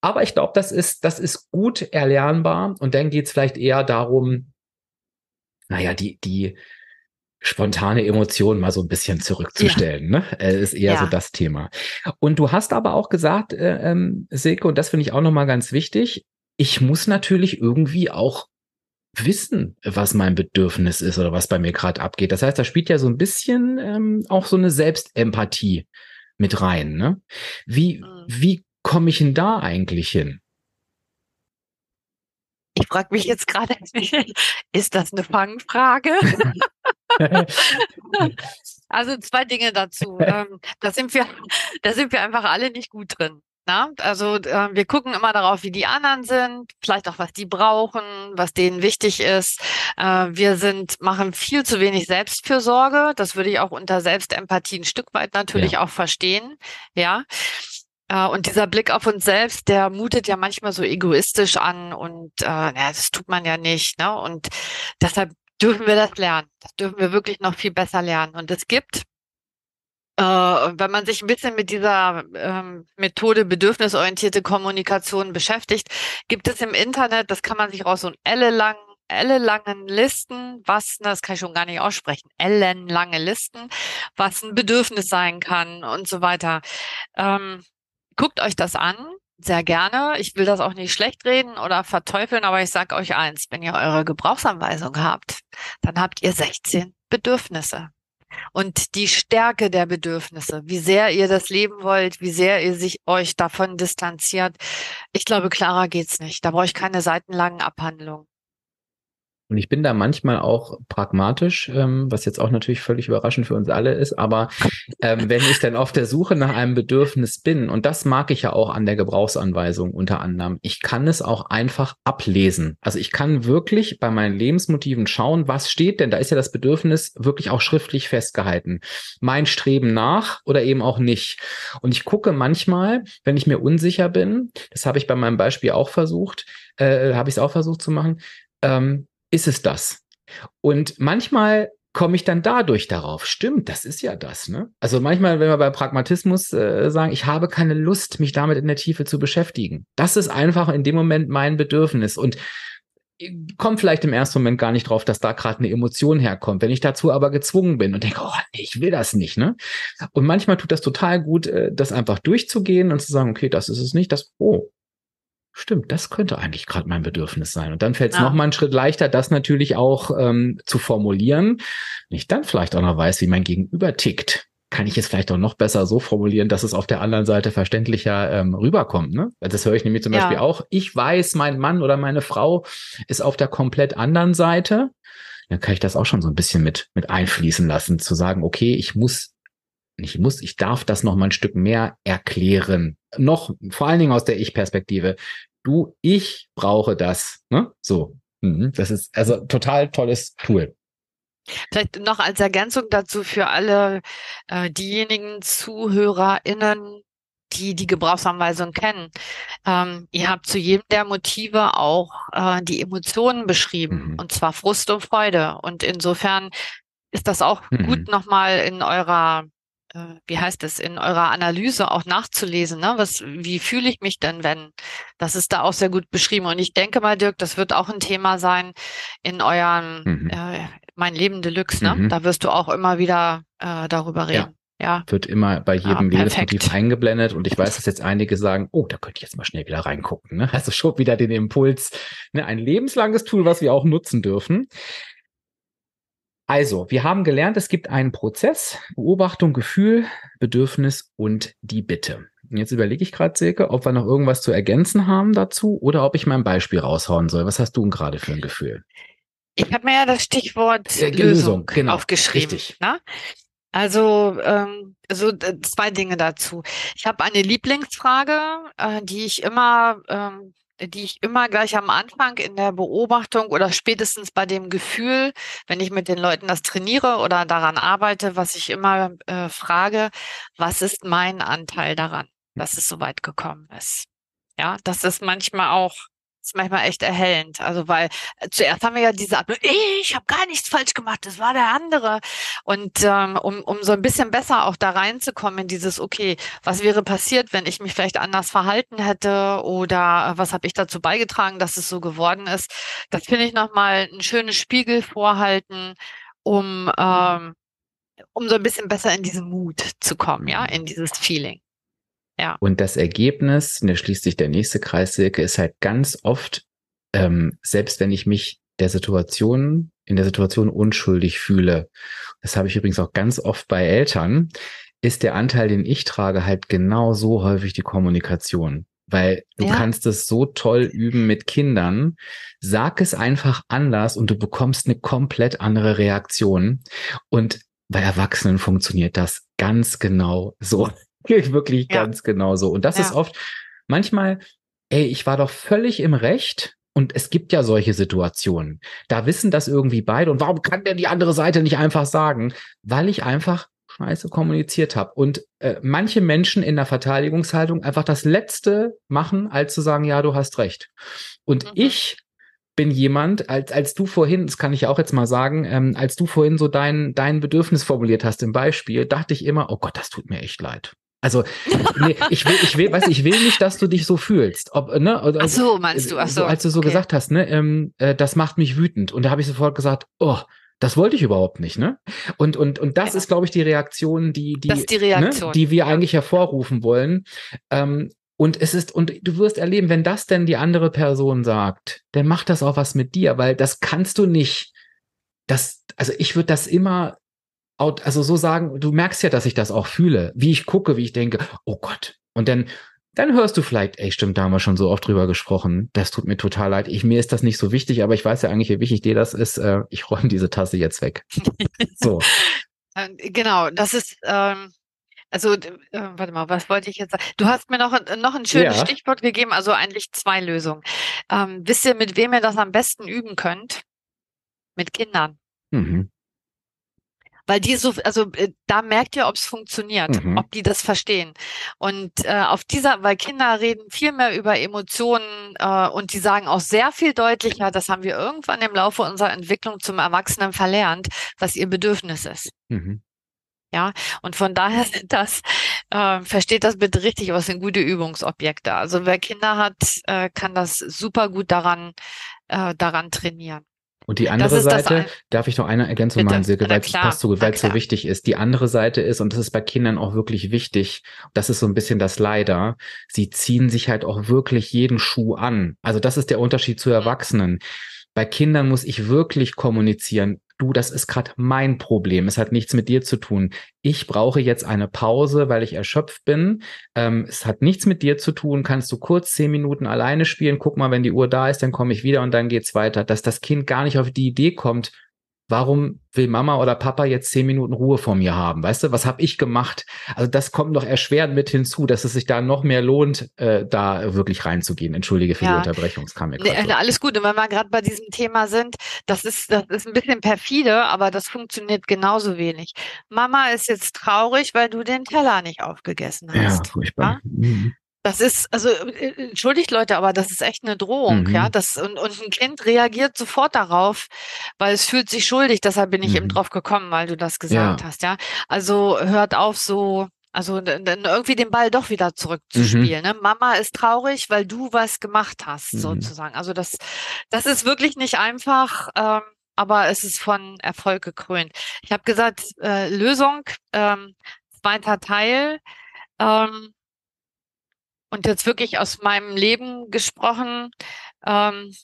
Aber ich glaube, das ist, das ist gut erlernbar und dann geht es vielleicht eher darum, naja, die, die spontane Emotionen mal so ein bisschen zurückzustellen, ja. ne? Äh, ist eher ja. so das Thema. Und du hast aber auch gesagt, äh, ähm, Silke, und das finde ich auch nochmal ganz wichtig, ich muss natürlich irgendwie auch wissen, was mein Bedürfnis ist oder was bei mir gerade abgeht. Das heißt, da spielt ja so ein bisschen ähm, auch so eine Selbstempathie mit rein. Ne? Wie, mhm. wie komme ich denn da eigentlich hin? Ich frage mich jetzt gerade, *laughs* ist das eine Fangfrage? *laughs* also zwei Dinge dazu. Ähm, da sind wir, da sind wir einfach alle nicht gut drin. Na? Also äh, wir gucken immer darauf, wie die anderen sind, vielleicht auch was die brauchen, was denen wichtig ist. Äh, wir sind machen viel zu wenig Selbstfürsorge. Das würde ich auch unter Selbstempathie ein Stück weit natürlich ja. auch verstehen. Ja. Äh, und dieser Blick auf uns selbst, der mutet ja manchmal so egoistisch an und äh, ja, das tut man ja nicht. Ne? Und deshalb dürfen wir das lernen. Das dürfen wir wirklich noch viel besser lernen. Und es gibt, äh, wenn man sich ein bisschen mit dieser ähm, Methode bedürfnisorientierte Kommunikation beschäftigt, gibt es im Internet, das kann man sich raus so ein ellenlang ellenlangen Listen, was, das kann ich schon gar nicht aussprechen, ellenlange Listen, was ein Bedürfnis sein kann und so weiter. Ähm, Guckt euch das an, sehr gerne. Ich will das auch nicht schlecht reden oder verteufeln, aber ich sage euch eins, wenn ihr eure Gebrauchsanweisung habt, dann habt ihr 16 Bedürfnisse. Und die Stärke der Bedürfnisse, wie sehr ihr das leben wollt, wie sehr ihr sich euch davon distanziert, ich glaube, klarer geht's nicht. Da brauche ich keine seitenlangen Abhandlungen. Und ich bin da manchmal auch pragmatisch, ähm, was jetzt auch natürlich völlig überraschend für uns alle ist. Aber ähm, wenn ich dann auf der Suche nach einem Bedürfnis bin, und das mag ich ja auch an der Gebrauchsanweisung unter anderem, ich kann es auch einfach ablesen. Also ich kann wirklich bei meinen Lebensmotiven schauen, was steht denn? Da ist ja das Bedürfnis wirklich auch schriftlich festgehalten. Mein Streben nach oder eben auch nicht. Und ich gucke manchmal, wenn ich mir unsicher bin, das habe ich bei meinem Beispiel auch versucht, äh, habe ich es auch versucht zu machen, ähm, ist es das? Und manchmal komme ich dann dadurch darauf. Stimmt, das ist ja das. Ne? Also manchmal, wenn wir bei Pragmatismus äh, sagen, ich habe keine Lust, mich damit in der Tiefe zu beschäftigen. Das ist einfach in dem Moment mein Bedürfnis. Und komme vielleicht im ersten Moment gar nicht drauf, dass da gerade eine Emotion herkommt. Wenn ich dazu aber gezwungen bin und denke, oh, ich will das nicht, ne? Und manchmal tut das total gut, äh, das einfach durchzugehen und zu sagen, okay, das ist es nicht, das, oh, stimmt, das könnte eigentlich gerade mein Bedürfnis sein. Und dann fällt es ja. noch mal einen Schritt leichter, das natürlich auch ähm, zu formulieren. Wenn ich dann vielleicht auch noch weiß, wie mein Gegenüber tickt, kann ich es vielleicht auch noch besser so formulieren, dass es auf der anderen Seite verständlicher ähm, rüberkommt. Ne? Das höre ich nämlich zum ja. Beispiel auch. Ich weiß, mein Mann oder meine Frau ist auf der komplett anderen Seite. Dann kann ich das auch schon so ein bisschen mit, mit einfließen lassen, zu sagen, okay, ich muss ich muss, ich darf das noch mal ein Stück mehr erklären. Noch, vor allen Dingen aus der Ich-Perspektive du, ich brauche das. Ne? So. Mhm. Das ist also total tolles Tool. Vielleicht noch als Ergänzung dazu für alle äh, diejenigen ZuhörerInnen, die die Gebrauchsanweisung kennen. Ähm, ihr habt zu jedem der Motive auch äh, die Emotionen beschrieben, mhm. und zwar Frust und Freude. Und insofern ist das auch mhm. gut nochmal in eurer wie heißt es, in eurer Analyse auch nachzulesen. Ne? Was, wie fühle ich mich denn, wenn? Das ist da auch sehr gut beschrieben. Und ich denke mal, Dirk, das wird auch ein Thema sein in eurem mhm. äh, Mein Leben Deluxe. Ne? Mhm. Da wirst du auch immer wieder äh, darüber reden. Ja. ja. Wird immer bei jedem ja, Lebensmotiv eingeblendet und ich *laughs* weiß, dass jetzt einige sagen, oh, da könnte ich jetzt mal schnell wieder reingucken. Ne? Also schon wieder den Impuls, ne? ein lebenslanges Tool, was wir auch nutzen dürfen. Also, wir haben gelernt, es gibt einen Prozess, Beobachtung, Gefühl, Bedürfnis und die Bitte. Jetzt überlege ich gerade, Silke, ob wir noch irgendwas zu ergänzen haben dazu oder ob ich mein Beispiel raushauen soll. Was hast du denn gerade für ein Gefühl? Ich habe mir ja das Stichwort äh, Lösung, Lösung genau, aufgeschrieben. Richtig. Ne? Also, ähm, so zwei Dinge dazu. Ich habe eine Lieblingsfrage, äh, die ich immer ähm, die ich immer gleich am Anfang in der Beobachtung oder spätestens bei dem Gefühl, wenn ich mit den Leuten das trainiere oder daran arbeite, was ich immer äh, frage, was ist mein Anteil daran, dass es so weit gekommen ist? Ja, das ist manchmal auch ist manchmal echt erhellend. Also weil äh, zuerst haben wir ja diese Ab ich habe gar nichts falsch gemacht, das war der andere. Und ähm, um, um so ein bisschen besser auch da reinzukommen in dieses, okay, was wäre passiert, wenn ich mich vielleicht anders verhalten hätte oder was habe ich dazu beigetragen, dass es so geworden ist. Das finde ich nochmal ein schönes Spiegel vorhalten, um, ähm, um so ein bisschen besser in diesen Mut zu kommen, ja, in dieses Feeling. Ja. Und das Ergebnis, und da schließt sich der nächste Kreis, Silke, ist halt ganz oft, ähm, selbst wenn ich mich der Situation, in der Situation unschuldig fühle, das habe ich übrigens auch ganz oft bei Eltern, ist der Anteil, den ich trage, halt genau so häufig die Kommunikation. Weil du ja. kannst es so toll üben mit Kindern. Sag es einfach anders und du bekommst eine komplett andere Reaktion. Und bei Erwachsenen funktioniert das ganz genau so. *laughs* Wirklich ja. ganz genau so. Und das ja. ist oft manchmal, ey, ich war doch völlig im Recht. Und es gibt ja solche Situationen. Da wissen das irgendwie beide. Und warum kann denn die andere Seite nicht einfach sagen? Weil ich einfach scheiße kommuniziert habe. Und äh, manche Menschen in der Verteidigungshaltung einfach das Letzte machen, als zu sagen, ja, du hast recht. Und mhm. ich bin jemand, als, als du vorhin, das kann ich auch jetzt mal sagen, ähm, als du vorhin so dein, dein Bedürfnis formuliert hast im Beispiel, dachte ich immer, oh Gott, das tut mir echt leid. Also, nee, ich will, ich will, weiß ich will nicht, dass du dich so fühlst. Ob, ne, also, ach so, meinst du, ach so. Als du so okay. gesagt hast, ne, ähm, äh, das macht mich wütend. Und da habe ich sofort gesagt, oh, das wollte ich überhaupt nicht, ne? Und, und, und das ja. ist, glaube ich, die Reaktion, die, die, die, Reaktion. Ne, die wir eigentlich hervorrufen wollen. Ähm, und es ist, und du wirst erleben, wenn das denn die andere Person sagt, dann macht das auch was mit dir, weil das kannst du nicht. Das, also ich würde das immer, also so sagen, du merkst ja, dass ich das auch fühle, wie ich gucke, wie ich denke, oh Gott. Und dann, dann hörst du vielleicht, ey, stimmt, da haben wir schon so oft drüber gesprochen. Das tut mir total leid. Ich, mir ist das nicht so wichtig, aber ich weiß ja eigentlich, wie wichtig dir das ist. Äh, ich räume diese Tasse jetzt weg. *laughs* so. Äh, genau, das ist, ähm, also, äh, warte mal, was wollte ich jetzt sagen? Du hast mir noch, noch ein schönes ja. Stichwort gegeben, also eigentlich zwei Lösungen. Ähm, wisst ihr, mit wem ihr das am besten üben könnt? Mit Kindern. Mhm. Weil die so, also äh, da merkt ihr, ob es funktioniert, mhm. ob die das verstehen. Und äh, auf dieser, weil Kinder reden viel mehr über Emotionen äh, und die sagen auch sehr viel deutlicher, das haben wir irgendwann im Laufe unserer Entwicklung zum Erwachsenen verlernt, was ihr Bedürfnis ist. Mhm. Ja, und von daher *laughs* sind das, äh, versteht das bitte richtig, was sind gute Übungsobjekte. Also wer Kinder hat, äh, kann das super gut daran, äh, daran trainieren. Und die andere Seite, darf ich noch eine Ergänzung Bitte. machen, Silke, weil es passt so weil es so wichtig ist. Die andere Seite ist, und das ist bei Kindern auch wirklich wichtig, das ist so ein bisschen das Leider, sie ziehen sich halt auch wirklich jeden Schuh an. Also das ist der Unterschied zu Erwachsenen. Bei Kindern muss ich wirklich kommunizieren, du, das ist gerade mein Problem. Es hat nichts mit dir zu tun. Ich brauche jetzt eine Pause, weil ich erschöpft bin. Ähm, es hat nichts mit dir zu tun. Kannst du kurz zehn Minuten alleine spielen? Guck mal, wenn die Uhr da ist, dann komme ich wieder und dann geht's weiter. Dass das Kind gar nicht auf die Idee kommt, warum will Mama oder Papa jetzt zehn Minuten Ruhe vor mir haben? Weißt du, was habe ich gemacht? Also das kommt noch erschwerend mit hinzu, dass es sich da noch mehr lohnt, äh, da wirklich reinzugehen. Entschuldige für ja. die Unterbrechung, es kam mir nee, so. Alles gut. Und wenn wir gerade bei diesem Thema sind, das ist, das ist ein bisschen perfide, aber das funktioniert genauso wenig. Mama ist jetzt traurig, weil du den Teller nicht aufgegessen hast. Ja, furchtbar. Ja? Mhm. Das ist, also äh, entschuldigt Leute, aber das ist echt eine Drohung, mhm. ja. Das, und, und ein Kind reagiert sofort darauf, weil es fühlt sich schuldig, deshalb bin ich mhm. eben drauf gekommen, weil du das gesagt ja. hast, ja. Also hört auf, so also irgendwie den Ball doch wieder zurückzuspielen. Mhm. Ne? Mama ist traurig, weil du was gemacht hast, mhm. sozusagen. Also das, das ist wirklich nicht einfach, ähm, aber es ist von Erfolg gekrönt. Ich habe gesagt, äh, Lösung, ähm, zweiter Teil. Ähm, und jetzt wirklich aus meinem Leben gesprochen. Ähm,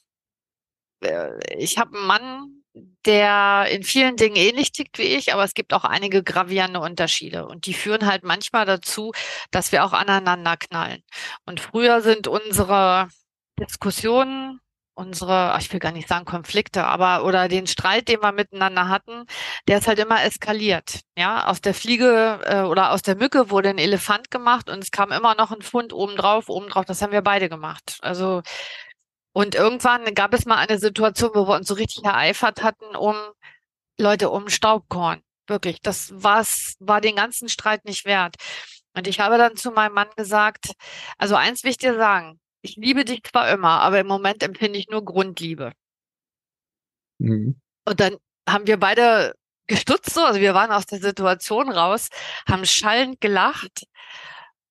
äh, ich habe einen Mann, der in vielen Dingen ähnlich tickt wie ich, aber es gibt auch einige gravierende Unterschiede. Und die führen halt manchmal dazu, dass wir auch aneinander knallen. Und früher sind unsere Diskussionen unsere, ich will gar nicht sagen Konflikte, aber oder den Streit, den wir miteinander hatten, der ist halt immer eskaliert. Ja, aus der Fliege äh, oder aus der Mücke wurde ein Elefant gemacht und es kam immer noch ein Pfund obendrauf, obendrauf. Das haben wir beide gemacht. Also und irgendwann gab es mal eine Situation, wo wir uns so richtig ereifert hatten, um Leute um Staubkorn. Wirklich, das war's, war den ganzen Streit nicht wert. Und ich habe dann zu meinem Mann gesagt, also eins will ich dir sagen, ich liebe dich zwar immer, aber im Moment empfinde ich nur Grundliebe. Mhm. Und dann haben wir beide gestutzt, so, also wir waren aus der Situation raus, haben schallend gelacht.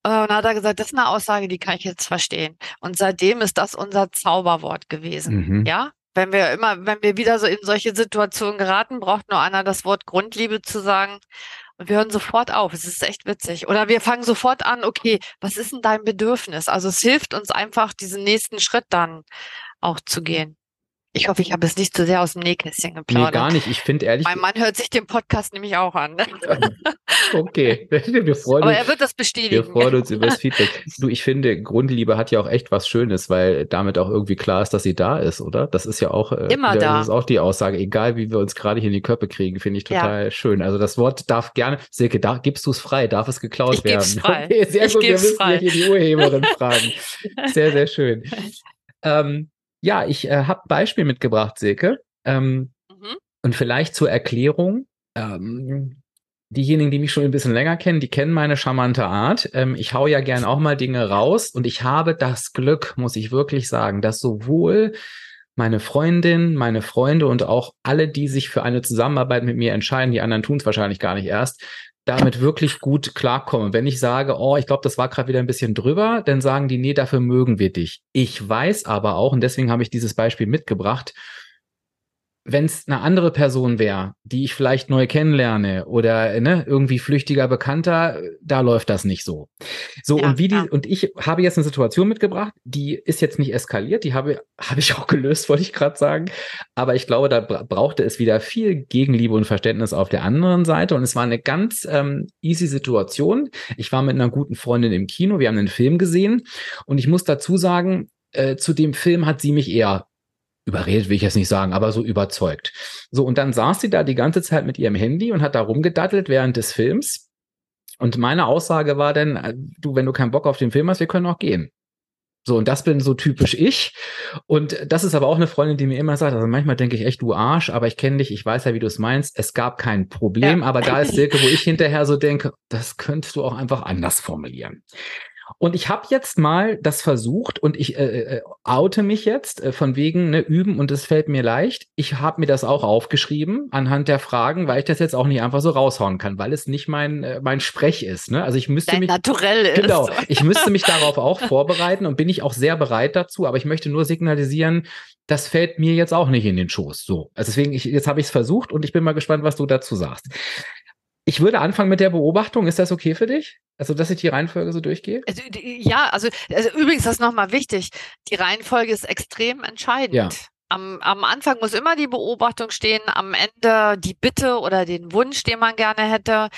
Und dann hat er gesagt, das ist eine Aussage, die kann ich jetzt verstehen. Und seitdem ist das unser Zauberwort gewesen. Mhm. Ja, wenn wir immer, wenn wir wieder so in solche Situationen geraten, braucht nur einer das Wort Grundliebe zu sagen. Und wir hören sofort auf. Es ist echt witzig. Oder wir fangen sofort an, okay, was ist denn dein Bedürfnis? Also es hilft uns einfach, diesen nächsten Schritt dann auch zu gehen. Ich hoffe, ich habe es nicht zu sehr aus dem Nähkästchen geplaudert. Nee, gar nicht. Ich finde ehrlich. Mein Mann hört sich den Podcast nämlich auch an. *laughs* Okay. *laughs* Wir freuen Aber er wird das bestätigen. Wir freuen uns über das *laughs* Feedback. Du, ich finde, Grundliebe hat ja auch echt was Schönes, weil damit auch irgendwie klar ist, dass sie da ist, oder? Das ist ja auch, äh, Immer da. Das ist auch die Aussage. Egal, wie wir uns gerade hier in die Köpfe kriegen, finde ich total ja. schön. Also das Wort darf gerne, Silke, da, gibst du es frei? Darf es geklaut ich werden? Frei. Okay, sehr ich gut. Wir müssen frei. hier die Urheberin fragen. Sehr, sehr schön. Ähm, ja, ich äh, habe Beispiel mitgebracht, Silke. Ähm, mhm. Und vielleicht zur Erklärung. Ähm, diejenigen, die mich schon ein bisschen länger kennen, die kennen meine charmante Art. Ähm, ich hau ja gern auch mal Dinge raus und ich habe das Glück, muss ich wirklich sagen, dass sowohl meine Freundin, meine Freunde und auch alle, die sich für eine Zusammenarbeit mit mir entscheiden, die anderen tun es wahrscheinlich gar nicht erst, damit wirklich gut klarkomme. Wenn ich sage, oh, ich glaube, das war gerade wieder ein bisschen drüber, dann sagen die, nee, dafür mögen wir dich. Ich weiß aber auch, und deswegen habe ich dieses Beispiel mitgebracht, wenn es eine andere Person wäre, die ich vielleicht neu kennenlerne oder ne, irgendwie flüchtiger Bekannter, da läuft das nicht so. So ja, und wie die ja. und ich habe jetzt eine Situation mitgebracht, die ist jetzt nicht eskaliert, die habe habe ich *laughs* auch gelöst, wollte ich gerade sagen, aber ich glaube, da brauchte es wieder viel Gegenliebe und Verständnis auf der anderen Seite und es war eine ganz ähm, easy Situation. Ich war mit einer guten Freundin im Kino, wir haben einen Film gesehen und ich muss dazu sagen, äh, zu dem Film hat sie mich eher überredet will ich jetzt nicht sagen, aber so überzeugt. So, und dann saß sie da die ganze Zeit mit ihrem Handy und hat da rumgedattelt während des Films. Und meine Aussage war dann, äh, du, wenn du keinen Bock auf den Film hast, wir können auch gehen. So, und das bin so typisch ich. Und das ist aber auch eine Freundin, die mir immer sagt, also manchmal denke ich echt, du Arsch, aber ich kenne dich, ich weiß ja, wie du es meinst. Es gab kein Problem, ja. aber da ist Silke, wo ich hinterher so denke, das könntest du auch einfach anders formulieren. Und ich habe jetzt mal das versucht und ich äh, äh, oute mich jetzt äh, von wegen ne, üben und es fällt mir leicht. Ich habe mir das auch aufgeschrieben anhand der Fragen, weil ich das jetzt auch nicht einfach so raushauen kann, weil es nicht mein äh, mein Sprech ist. Ne? Also ich müsste Dein mich naturell genau, ist. ich müsste mich darauf auch vorbereiten und bin ich auch sehr bereit dazu. Aber ich möchte nur signalisieren, das fällt mir jetzt auch nicht in den Schoß. So, also deswegen ich, jetzt habe ich es versucht und ich bin mal gespannt, was du dazu sagst. Ich würde anfangen mit der Beobachtung. Ist das okay für dich? Also, dass ich die Reihenfolge so durchgehe? Also, ja, also, also übrigens, das ist nochmal wichtig. Die Reihenfolge ist extrem entscheidend. Ja. Am, am Anfang muss immer die Beobachtung stehen, am Ende die Bitte oder den Wunsch, den man gerne hätte.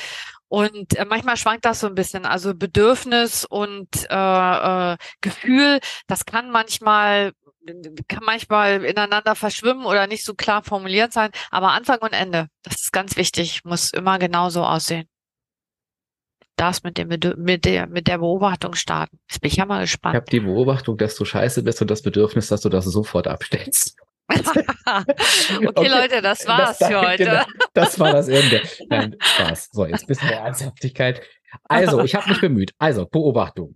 Und äh, manchmal schwankt das so ein bisschen. Also Bedürfnis und äh, äh, Gefühl, das kann manchmal kann manchmal ineinander verschwimmen oder nicht so klar formuliert sein, aber Anfang und Ende, das ist ganz wichtig, muss immer genauso aussehen. Das mit dem mit der mit der Beobachtung starten. Jetzt bin ich ja mal gespannt. Ich habe die Beobachtung, dass du scheiße bist und das Bedürfnis, dass du das sofort abstellst. *laughs* okay, okay, Leute, das war's das, für *laughs* heute. Genau, das war das Ende. Nein, Spaß. So, jetzt bisschen mehr Ernsthaftigkeit. Also, ich habe mich bemüht. Also, Beobachtung.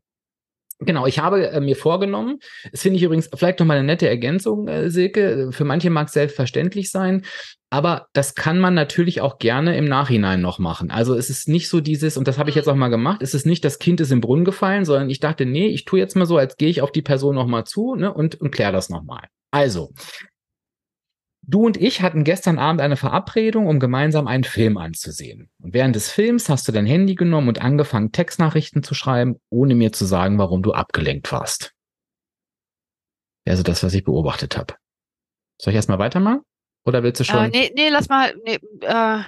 Genau, ich habe äh, mir vorgenommen, das finde ich übrigens vielleicht noch mal eine nette Ergänzung, äh, Silke, für manche mag es selbstverständlich sein, aber das kann man natürlich auch gerne im Nachhinein noch machen. Also es ist nicht so dieses, und das habe ich jetzt auch mal gemacht, es ist nicht, das Kind ist im Brunnen gefallen, sondern ich dachte, nee, ich tue jetzt mal so, als gehe ich auf die Person noch mal zu ne, und, und kläre das noch mal. Also, Du und ich hatten gestern Abend eine Verabredung, um gemeinsam einen Film anzusehen. Und während des Films hast du dein Handy genommen und angefangen, Textnachrichten zu schreiben, ohne mir zu sagen, warum du abgelenkt warst. Also das, was ich beobachtet habe. Soll ich erstmal weitermachen? Oder willst du schon? Äh, nee, nee, lass mal. Nee, äh,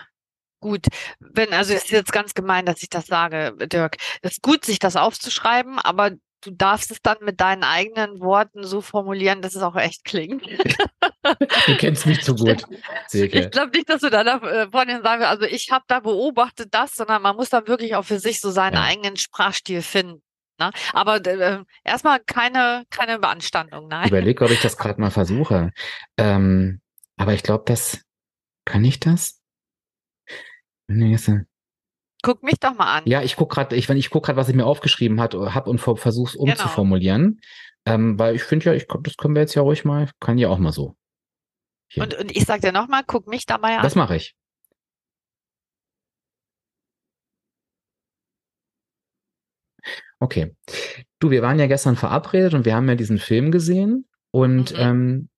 gut. Wenn, also es ist jetzt ganz gemein, dass ich das sage, Dirk. Es ist gut, sich das aufzuschreiben, aber du darfst es dann mit deinen eigenen Worten so formulieren, dass es auch echt klingt. *laughs* du kennst mich zu gut. Silke. Ich glaube nicht, dass du da äh, vorhin sagen also ich habe da beobachtet das, sondern man muss dann wirklich auch für sich so seinen ja. eigenen Sprachstil finden. Ne? Aber äh, erstmal keine, keine Beanstandung, nein. Ich überlege, ob ich das gerade mal versuche. Ähm, aber ich glaube, das kann ich das? Nee, Guck mich doch mal an. Ja, ich guck gerade, ich, wenn ich guck gerade, was ich mir aufgeschrieben hat, habe und versuche es genau. umzuformulieren. Genau. Ähm, weil ich finde ja, ich das können wir jetzt ja ruhig mal, kann ja auch mal so. Und, und ich sag dir nochmal, guck mich dabei an. Das mache ich. Okay. Du, wir waren ja gestern verabredet und wir haben ja diesen Film gesehen und mhm. ähm,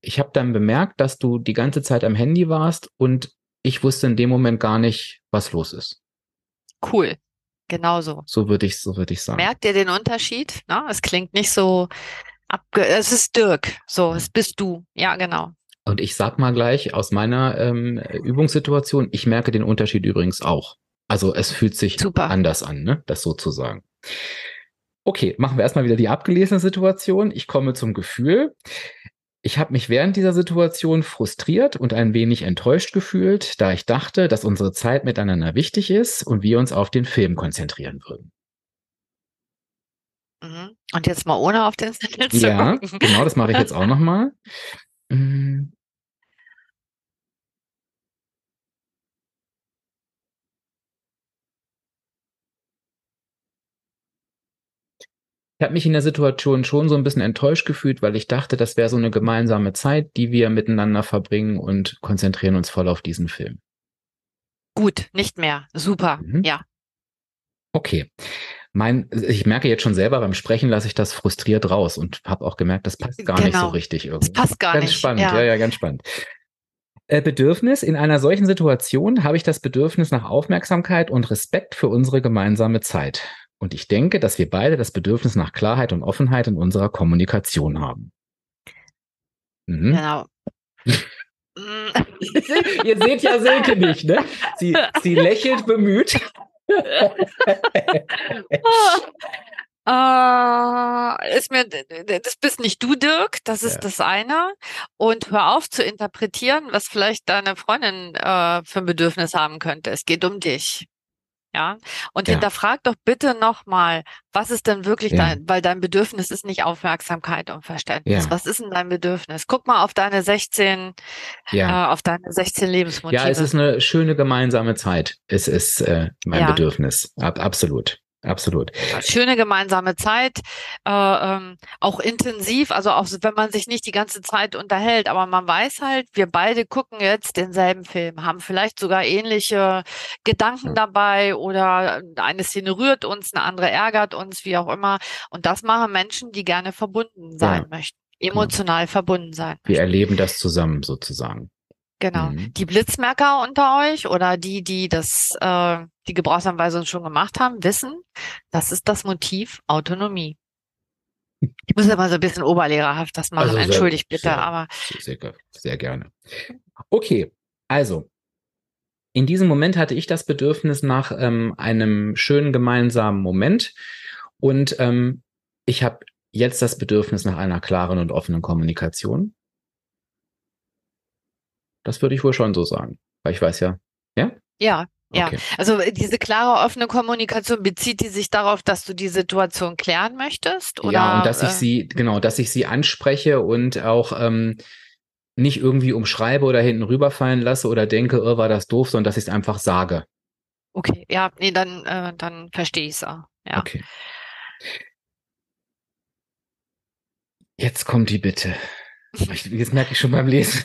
ich habe dann bemerkt, dass du die ganze Zeit am Handy warst und ich wusste in dem Moment gar nicht, was los ist. Cool. Genauso. So würde ich, so würde ich sagen. Merkt ihr den Unterschied? Ne? Es klingt nicht so Abge es ist Dirk. So, es bist du. Ja, genau. Und ich sag mal gleich aus meiner ähm, Übungssituation, ich merke den Unterschied übrigens auch. Also es fühlt sich Super. anders an, ne? das sozusagen. Okay, machen wir erstmal wieder die abgelesene Situation. Ich komme zum Gefühl. Ich habe mich während dieser Situation frustriert und ein wenig enttäuscht gefühlt, da ich dachte, dass unsere Zeit miteinander wichtig ist und wir uns auf den Film konzentrieren würden. Mhm. Und jetzt mal ohne auf den Zettel zu Ja, gucken. genau, das mache ich jetzt auch nochmal. Mhm. Ich habe mich in der Situation schon so ein bisschen enttäuscht gefühlt, weil ich dachte, das wäre so eine gemeinsame Zeit, die wir miteinander verbringen und konzentrieren uns voll auf diesen Film. Gut, nicht mehr. Super, mhm. ja. Okay. Mein, ich merke jetzt schon selber beim Sprechen lasse ich das frustriert raus und habe auch gemerkt, das passt gar genau. nicht so genau. richtig irgendwie. Das passt gar ganz nicht. Spannend, ja. ja, ja, ganz spannend. Äh, Bedürfnis. In einer solchen Situation habe ich das Bedürfnis nach Aufmerksamkeit und Respekt für unsere gemeinsame Zeit. Und ich denke, dass wir beide das Bedürfnis nach Klarheit und Offenheit in unserer Kommunikation haben. Mhm. Genau. *laughs* Ihr seht ja Silke nicht, ne? Sie, sie lächelt bemüht. Äh, *laughs* ist mir, das bist nicht du, Dirk, das ist ja. das eine. Und hör auf zu interpretieren, was vielleicht deine Freundin äh, für ein Bedürfnis haben könnte. Es geht um dich. Ja, und ja. hinterfrag doch bitte nochmal, was ist denn wirklich ja. dein, weil dein Bedürfnis ist nicht Aufmerksamkeit und Verständnis. Ja. Was ist denn dein Bedürfnis? Guck mal auf deine 16, ja. äh, auf deine 16 Lebensmotive. Ja, es ist eine schöne gemeinsame Zeit. Es ist äh, mein Bedürfnis. Ab, absolut. Absolut. Schöne gemeinsame Zeit, äh, ähm, auch intensiv, also auch wenn man sich nicht die ganze Zeit unterhält, aber man weiß halt, wir beide gucken jetzt denselben Film, haben vielleicht sogar ähnliche Gedanken ja. dabei oder eine Szene rührt uns, eine andere ärgert uns, wie auch immer. Und das machen Menschen, die gerne verbunden sein ja. möchten, genau. emotional ja. verbunden sein. Wir erleben das zusammen sozusagen. Genau. Mhm. Die Blitzmerker unter euch oder die, die das, äh, die Gebrauchsanweisung schon gemacht haben, wissen, das ist das Motiv Autonomie. Ich muss aber so ein bisschen oberlehrerhaft das machen, also sehr, entschuldigt bitte, sehr, aber. Sehr, sehr gerne. Okay, also in diesem Moment hatte ich das Bedürfnis nach ähm, einem schönen gemeinsamen Moment und ähm, ich habe jetzt das Bedürfnis nach einer klaren und offenen Kommunikation. Das würde ich wohl schon so sagen. Weil ich weiß ja, ja? Ja, ja. Okay. Also äh, diese klare, offene Kommunikation bezieht die sich darauf, dass du die Situation klären möchtest? Oder, ja, und dass ich äh, sie, genau, dass ich sie anspreche und auch ähm, nicht irgendwie umschreibe oder hinten rüberfallen lasse oder denke, oh, war das doof, sondern dass ich es einfach sage. Okay, ja, nee, dann, äh, dann verstehe ich es auch. Ja. Okay. Jetzt kommt die Bitte. *laughs* Jetzt merke ich schon beim Lesen.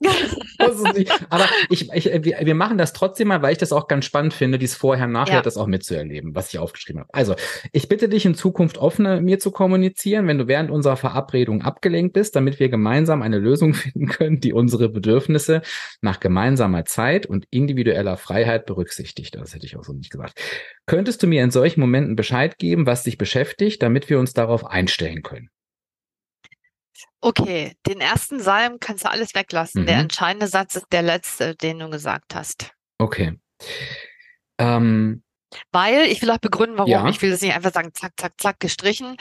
*laughs* Aber ich, ich, wir, wir machen das trotzdem mal, weil ich das auch ganz spannend finde, dies vorher, nachher ja. das auch mitzuerleben, was ich aufgeschrieben habe. Also, ich bitte dich in Zukunft offener mir zu kommunizieren, wenn du während unserer Verabredung abgelenkt bist, damit wir gemeinsam eine Lösung *laughs* finden können, die unsere Bedürfnisse nach gemeinsamer Zeit und individueller Freiheit berücksichtigt. Das hätte ich auch so nicht gesagt. Könntest du mir in solchen Momenten Bescheid geben, was dich beschäftigt, damit wir uns darauf einstellen können? Okay, den ersten Salm kannst du alles weglassen. Mhm. Der entscheidende Satz ist der letzte, den du gesagt hast. Okay. Ähm, Weil, ich will auch begründen, warum. Ja. Ich will das nicht einfach sagen, zack, zack, zack, gestrichen.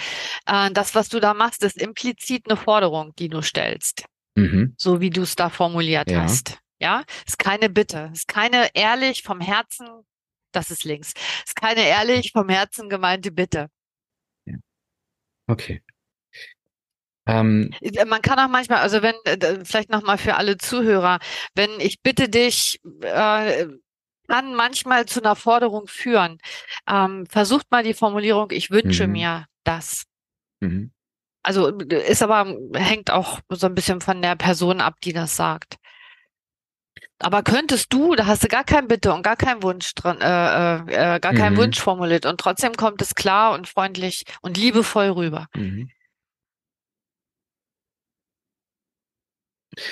Äh, das, was du da machst, ist implizit eine Forderung, die du stellst. Mhm. So wie du es da formuliert ja. hast. Ja, ist keine Bitte, ist keine ehrlich vom Herzen, das ist links, ist keine ehrlich vom Herzen gemeinte Bitte. Ja. Okay. Ähm, äh, Man kann auch manchmal, also wenn, äh, vielleicht nochmal für alle Zuhörer, wenn ich bitte dich, äh, kann manchmal zu einer Forderung führen. Ähm, versucht mal die Formulierung, ich wünsche mhm. mir das. Mhm. Also ist aber, hängt auch so ein bisschen von der Person ab, die das sagt. Aber könntest du, da hast du gar kein Bitte und gar keinen Wunsch dran, äh, äh, äh gar keinen mhm. Wunsch formuliert und trotzdem kommt es klar und freundlich und liebevoll rüber. Mhm.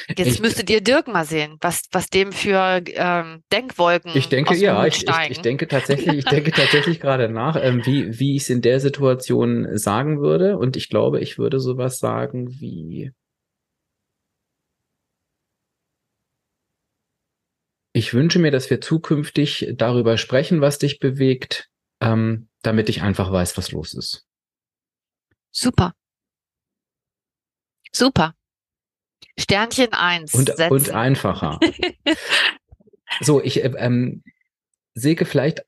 Jetzt Echt? müsstet ihr Dirk mal sehen, was, was dem für ähm, Denkwolken. Ich denke, ja, ich, ich, ich, denke *laughs* tatsächlich, ich denke tatsächlich gerade nach, ähm, wie, wie ich es in der Situation sagen würde. Und ich glaube, ich würde sowas sagen wie. Ich wünsche mir, dass wir zukünftig darüber sprechen, was dich bewegt, ähm, damit ich einfach weiß, was los ist. Super. Super. Sternchen eins. Und, und einfacher. *laughs* so, ich äh, ähm, Silke, vielleicht,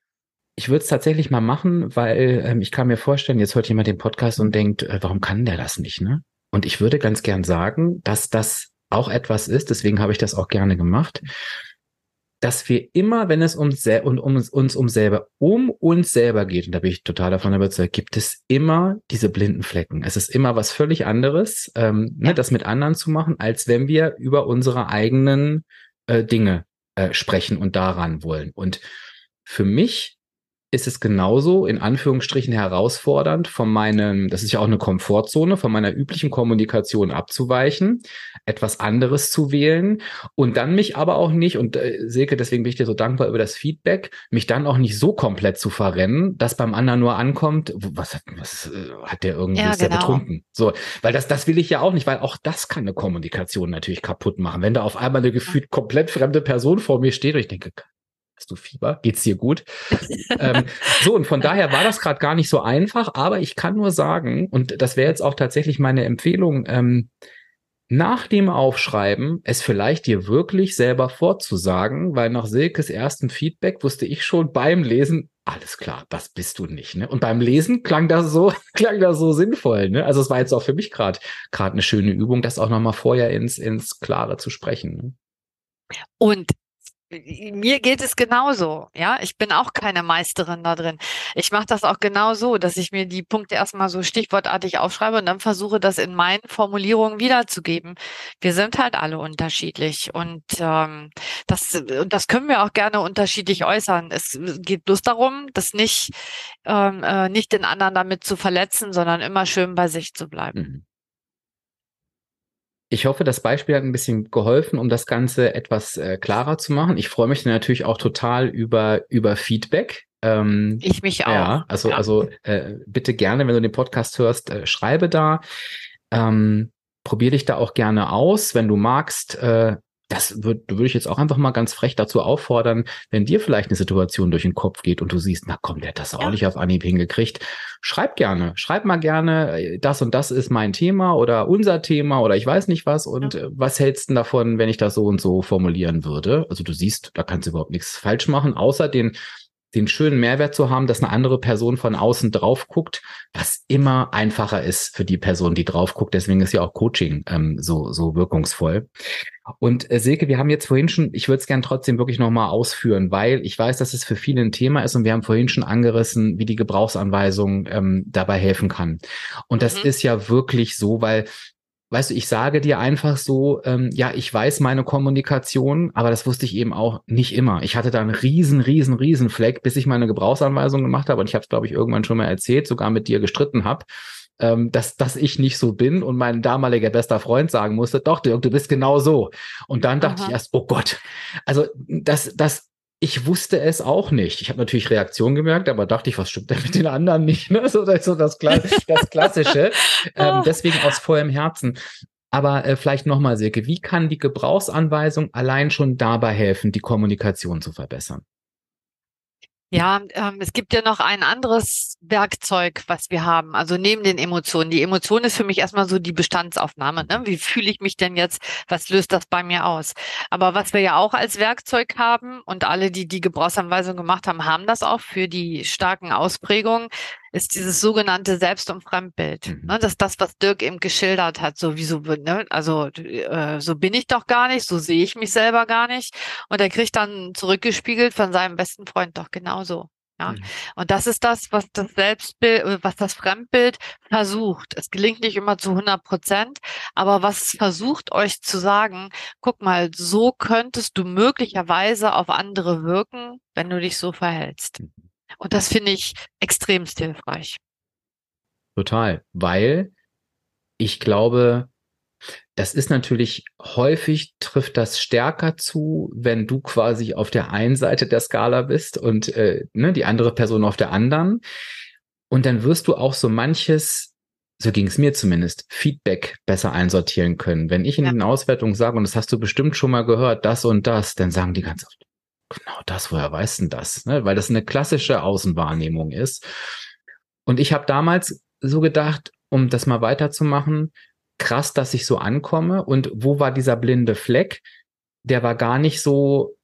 ich würde es tatsächlich mal machen, weil ähm, ich kann mir vorstellen, jetzt hört jemand den Podcast und denkt, äh, warum kann der das nicht, ne? Und ich würde ganz gern sagen, dass das auch etwas ist, deswegen habe ich das auch gerne gemacht, dass wir immer, wenn es um, um, um uns um selber, um uns selber geht, und da bin ich total davon überzeugt, gibt es immer diese blinden Flecken. Es ist immer was völlig anderes, ähm, ne, ja. ne, das mit anderen zu machen, als wenn wir über unsere eigenen äh, Dinge äh, sprechen und daran wollen. Und für mich ist es genauso in Anführungsstrichen herausfordernd, von meinem, das ist ja auch eine Komfortzone, von meiner üblichen Kommunikation abzuweichen, etwas anderes zu wählen und dann mich aber auch nicht, und äh, Silke, deswegen bin ich dir so dankbar über das Feedback, mich dann auch nicht so komplett zu verrennen, dass beim anderen nur ankommt, was, was äh, hat der irgendwie, ja, ist genau. der betrunken? So, weil das, das will ich ja auch nicht, weil auch das kann eine Kommunikation natürlich kaputt machen. Wenn da auf einmal eine gefühlt komplett fremde Person vor mir steht und ich denke, Hast du Fieber? Geht's dir gut? ähm, so, und von daher war das gerade gar nicht so einfach, aber ich kann nur sagen, und das wäre jetzt auch tatsächlich meine Empfehlung, ähm, nach dem Aufschreiben es vielleicht dir wirklich selber vorzusagen, weil nach Silkes ersten Feedback wusste ich schon beim Lesen, alles klar, das bist du nicht. Ne? Und beim Lesen klang das so, *laughs* klang das so sinnvoll. Ne? Also es war jetzt auch für mich gerade gerade eine schöne Übung, das auch nochmal vorher ins, ins Klare zu sprechen. Ne? Und mir geht es genauso. Ja, ich bin auch keine Meisterin da drin. Ich mache das auch genau so, dass ich mir die Punkte erstmal so stichwortartig aufschreibe und dann versuche, das in meinen Formulierungen wiederzugeben. Wir sind halt alle unterschiedlich und ähm, das, das können wir auch gerne unterschiedlich äußern. Es geht bloß darum, das nicht, ähm, äh, nicht den anderen damit zu verletzen, sondern immer schön bei sich zu bleiben. Mhm. Ich hoffe, das Beispiel hat ein bisschen geholfen, um das Ganze etwas äh, klarer zu machen. Ich freue mich natürlich auch total über, über Feedback. Ähm, ich mich auch. Ja, also, ja. also äh, bitte gerne, wenn du den Podcast hörst, äh, schreibe da. Ähm, probier dich da auch gerne aus. Wenn du magst, äh, das würde würd ich jetzt auch einfach mal ganz frech dazu auffordern, wenn dir vielleicht eine Situation durch den Kopf geht und du siehst, na komm, der hat das auch ja. nicht auf Anhieb hingekriegt, schreib gerne, schreib mal gerne, das und das ist mein Thema oder unser Thema oder ich weiß nicht was und ja. Äh, was hältst du davon, wenn ich das so und so formulieren würde? Also du siehst, da kannst du überhaupt nichts falsch machen, außer den den schönen Mehrwert zu haben, dass eine andere Person von außen drauf guckt, was immer einfacher ist für die Person, die drauf guckt. Deswegen ist ja auch Coaching ähm, so, so wirkungsvoll. Und äh, Silke, wir haben jetzt vorhin schon, ich würde es gern trotzdem wirklich nochmal ausführen, weil ich weiß, dass es für viele ein Thema ist und wir haben vorhin schon angerissen, wie die Gebrauchsanweisung ähm, dabei helfen kann. Und mhm. das ist ja wirklich so, weil weißt du, ich sage dir einfach so, ähm, ja, ich weiß meine Kommunikation, aber das wusste ich eben auch nicht immer. Ich hatte da einen riesen, riesen, riesen Fleck, bis ich meine Gebrauchsanweisung gemacht habe und ich habe es, glaube ich, irgendwann schon mal erzählt, sogar mit dir gestritten habe. Ähm, dass, dass ich nicht so bin und mein damaliger bester Freund sagen musste, doch, Dirk, du bist genau so. Und dann dachte Aha. ich erst, oh Gott. Also das, das ich wusste es auch nicht. Ich habe natürlich Reaktion gemerkt, aber dachte ich, was stimmt denn mit den anderen nicht? *laughs* Ne? So, das, so das, das Klassische. *laughs* ähm, deswegen aus vollem Herzen. Aber äh, vielleicht nochmal, Silke, wie kann die Gebrauchsanweisung allein schon dabei helfen, die Kommunikation zu verbessern? Ja, ähm, es gibt ja noch ein anderes Werkzeug, was wir haben. Also neben den Emotionen. Die Emotion ist für mich erstmal so die Bestandsaufnahme. Ne? Wie fühle ich mich denn jetzt? Was löst das bei mir aus? Aber was wir ja auch als Werkzeug haben und alle, die die Gebrauchsanweisung gemacht haben, haben das auch für die starken Ausprägungen, ist dieses sogenannte Selbst- und Fremdbild. Mhm. Ne, das ist das, was Dirk eben geschildert hat. So wieso, ne? also äh, so bin ich doch gar nicht, so sehe ich mich selber gar nicht. Und er kriegt dann zurückgespiegelt von seinem besten Freund doch genauso. Ja, mhm. und das ist das, was das Selbstbild, äh, was das Fremdbild versucht. Es gelingt nicht immer zu 100 Prozent, aber was es versucht euch zu sagen, guck mal, so könntest du möglicherweise auf andere wirken, wenn du dich so verhältst. Mhm. Und das finde ich extremst hilfreich. Total, weil ich glaube, das ist natürlich häufig trifft das stärker zu, wenn du quasi auf der einen Seite der Skala bist und äh, ne, die andere Person auf der anderen. Und dann wirst du auch so manches, so ging es mir zumindest, Feedback besser einsortieren können. Wenn ich in ja. den Auswertungen sage, und das hast du bestimmt schon mal gehört, das und das, dann sagen die ganz oft, genau das, woher weißt denn das? Ne? Weil das eine klassische Außenwahrnehmung ist. Und ich habe damals so gedacht, um das mal weiterzumachen, krass, dass ich so ankomme. Und wo war dieser blinde Fleck? Der war gar nicht so,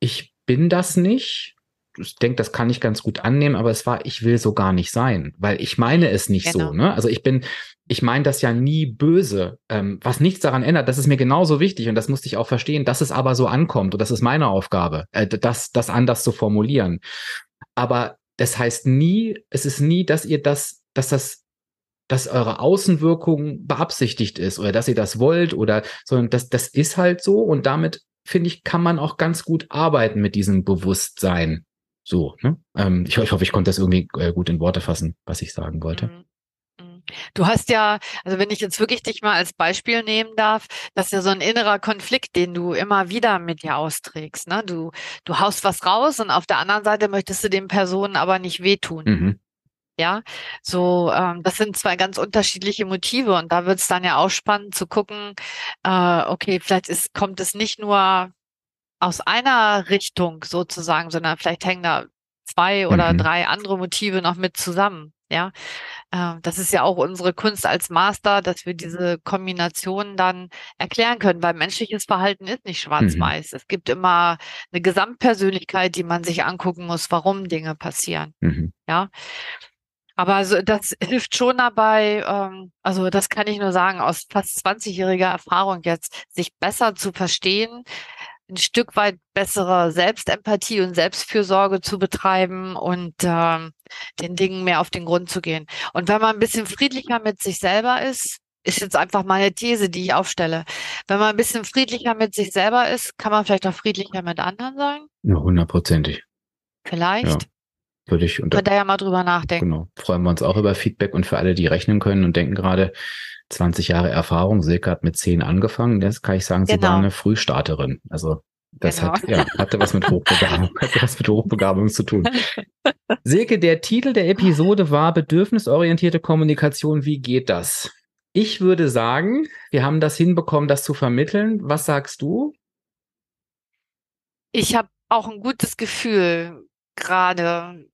ich bin das nicht. Ich denke, das kann ich ganz gut annehmen, aber es war, ich will so gar nicht sein, weil ich meine es nicht genau. so. Ne? Also ich bin, ich meine das ja nie böse, ähm, was nichts daran ändert. Das ist mir genauso wichtig und das musste ich auch verstehen, dass es aber so ankommt und das ist meine Aufgabe, äh, das, das anders zu formulieren. Aber das heißt nie, es ist nie, dass ihr das, dass das dass eure Außenwirkung beabsichtigt ist oder dass ihr das wollt oder, sondern das, das ist halt so und damit finde ich, kann man auch ganz gut arbeiten mit diesem Bewusstsein. So, ne? Ähm, ich, ich hoffe, ich konnte das irgendwie äh, gut in Worte fassen, was ich sagen wollte. Mhm. Mhm. Du hast ja, also wenn ich jetzt wirklich dich mal als Beispiel nehmen darf, das ist ja so ein innerer Konflikt, den du immer wieder mit dir austrägst. Ne? Du, du haust was raus und auf der anderen Seite möchtest du den Personen aber nicht wehtun. Mhm. Ja, so ähm, das sind zwei ganz unterschiedliche Motive und da wird es dann ja auch spannend zu gucken, äh, okay, vielleicht ist, kommt es nicht nur aus einer Richtung sozusagen, sondern vielleicht hängen da zwei oder mhm. drei andere Motive noch mit zusammen. Ja, äh, das ist ja auch unsere Kunst als Master, dass wir diese Kombinationen dann erklären können, weil menschliches Verhalten ist nicht mhm. schwarz-weiß. Mhm. Es gibt immer eine Gesamtpersönlichkeit, die man sich angucken muss, warum Dinge passieren. Mhm. Ja. Aber so, das hilft schon dabei, ähm, also das kann ich nur sagen, aus fast 20-jähriger Erfahrung jetzt, sich besser zu verstehen, ein Stück weit bessere Selbstempathie und Selbstfürsorge zu betreiben und ähm, den Dingen mehr auf den Grund zu gehen. Und wenn man ein bisschen friedlicher mit sich selber ist, ist jetzt einfach meine These, die ich aufstelle. Wenn man ein bisschen friedlicher mit sich selber ist, kann man vielleicht auch friedlicher mit anderen sein? Ja, hundertprozentig. Vielleicht. Ja. Würde ich unter. Könnt ihr ja mal drüber nachdenken. Genau. Freuen wir uns auch über Feedback und für alle, die rechnen können und denken gerade, 20 Jahre Erfahrung. Silke hat mit 10 angefangen. Das kann ich sagen, sie genau. war eine Frühstarterin. Also das genau. hat, ja, hatte was mit *laughs* Hochbegabung, hatte was mit Hochbegabung zu tun. Silke, der Titel der Episode war Bedürfnisorientierte Kommunikation. Wie geht das? Ich würde sagen, wir haben das hinbekommen, das zu vermitteln. Was sagst du? Ich habe auch ein gutes Gefühl gerade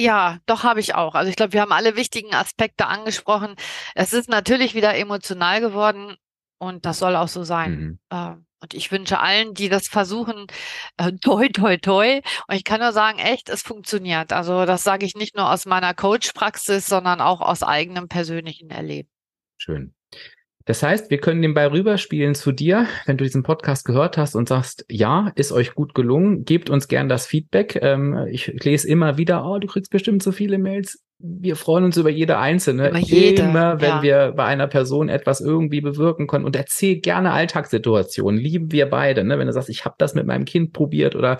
ja, doch habe ich auch. Also ich glaube, wir haben alle wichtigen Aspekte angesprochen. Es ist natürlich wieder emotional geworden und das soll auch so sein. Mhm. Ähm, und ich wünsche allen, die das versuchen, äh, *laughs* toi, toi, toi. Und ich kann nur sagen, echt, es funktioniert. Also das sage ich nicht nur aus meiner Coach-Praxis, sondern auch aus eigenem persönlichen Erleben. Schön. Das heißt, wir können den Ball rüberspielen zu dir, wenn du diesen Podcast gehört hast und sagst, ja, ist euch gut gelungen, gebt uns gern das Feedback. Ähm, ich, lese immer wieder, oh, du kriegst bestimmt so viele Mails. Wir freuen uns über jede einzelne. Immer, jede, immer wenn ja. wir bei einer Person etwas irgendwie bewirken können. Und erzähl gerne Alltagssituationen. Lieben wir beide. Ne? Wenn du sagst, ich habe das mit meinem Kind probiert oder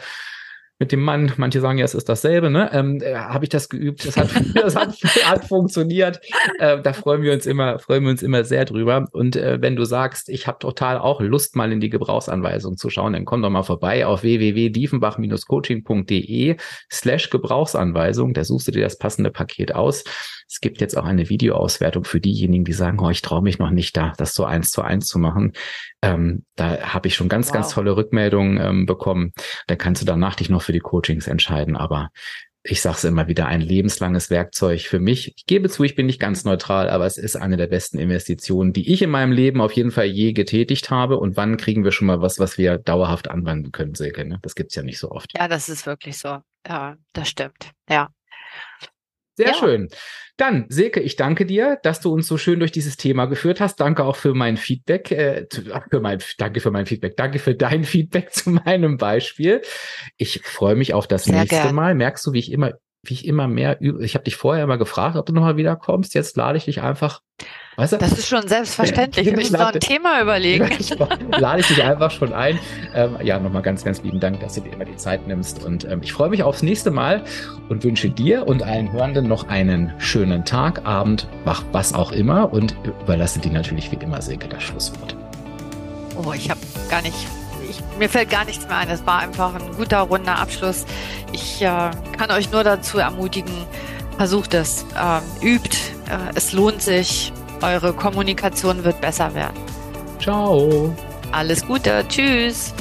mit dem Mann, manche sagen ja, es ist dasselbe, ne? Ähm, äh, Habe ich das geübt? Das hat, *laughs* das hat, hat funktioniert. Äh, da freuen wir uns immer, freuen wir uns immer sehr drüber. Und äh, wenn du sagst, ich habe total auch Lust, mal in die Gebrauchsanweisung zu schauen, dann komm doch mal vorbei auf www.diefenbach-coaching.de slash Gebrauchsanweisung. Da suchst du dir das passende Paket aus. Es gibt jetzt auch eine Videoauswertung für diejenigen, die sagen, oh, ich traue mich noch nicht da, das so eins zu eins zu machen. Ähm, da habe ich schon ganz, wow. ganz tolle Rückmeldungen ähm, bekommen. Da kannst du danach dich noch für die Coachings entscheiden. Aber ich sage es immer wieder, ein lebenslanges Werkzeug für mich. Ich gebe zu, ich bin nicht ganz neutral, aber es ist eine der besten Investitionen, die ich in meinem Leben auf jeden Fall je getätigt habe. Und wann kriegen wir schon mal was, was wir dauerhaft anwenden können, Silke? Ne? Das gibt's ja nicht so oft. Ja, das ist wirklich so. Ja, das stimmt. Ja. Sehr ja. schön. Dann, Silke, ich danke dir, dass du uns so schön durch dieses Thema geführt hast. Danke auch für mein Feedback, äh, für mein, danke für mein Feedback, danke für dein *laughs* Feedback zu meinem Beispiel. Ich freue mich auf das Sehr nächste gern. Mal. Merkst du, wie ich immer wie ich immer mehr übe. Ich habe dich vorher immer gefragt, ob du nochmal wiederkommst. Jetzt lade ich dich einfach. Weißt du? Das ist schon selbstverständlich. Wir *laughs* müssen noch ein Thema überlegen. *laughs* lade ich dich einfach schon ein. Ähm, ja, nochmal ganz, ganz lieben Dank, dass du dir immer die Zeit nimmst. Und ähm, ich freue mich aufs nächste Mal und wünsche dir und allen Hörenden noch einen schönen Tag, Abend, was auch immer und überlasse dir natürlich wie immer Silke das Schlusswort. Oh, ich habe gar nicht, ich, mir fällt gar nichts mehr ein. Es war einfach ein guter, runder Abschluss. Ich äh, kann euch nur dazu ermutigen, versucht es, äh, übt, äh, es lohnt sich, eure Kommunikation wird besser werden. Ciao. Alles Gute, tschüss.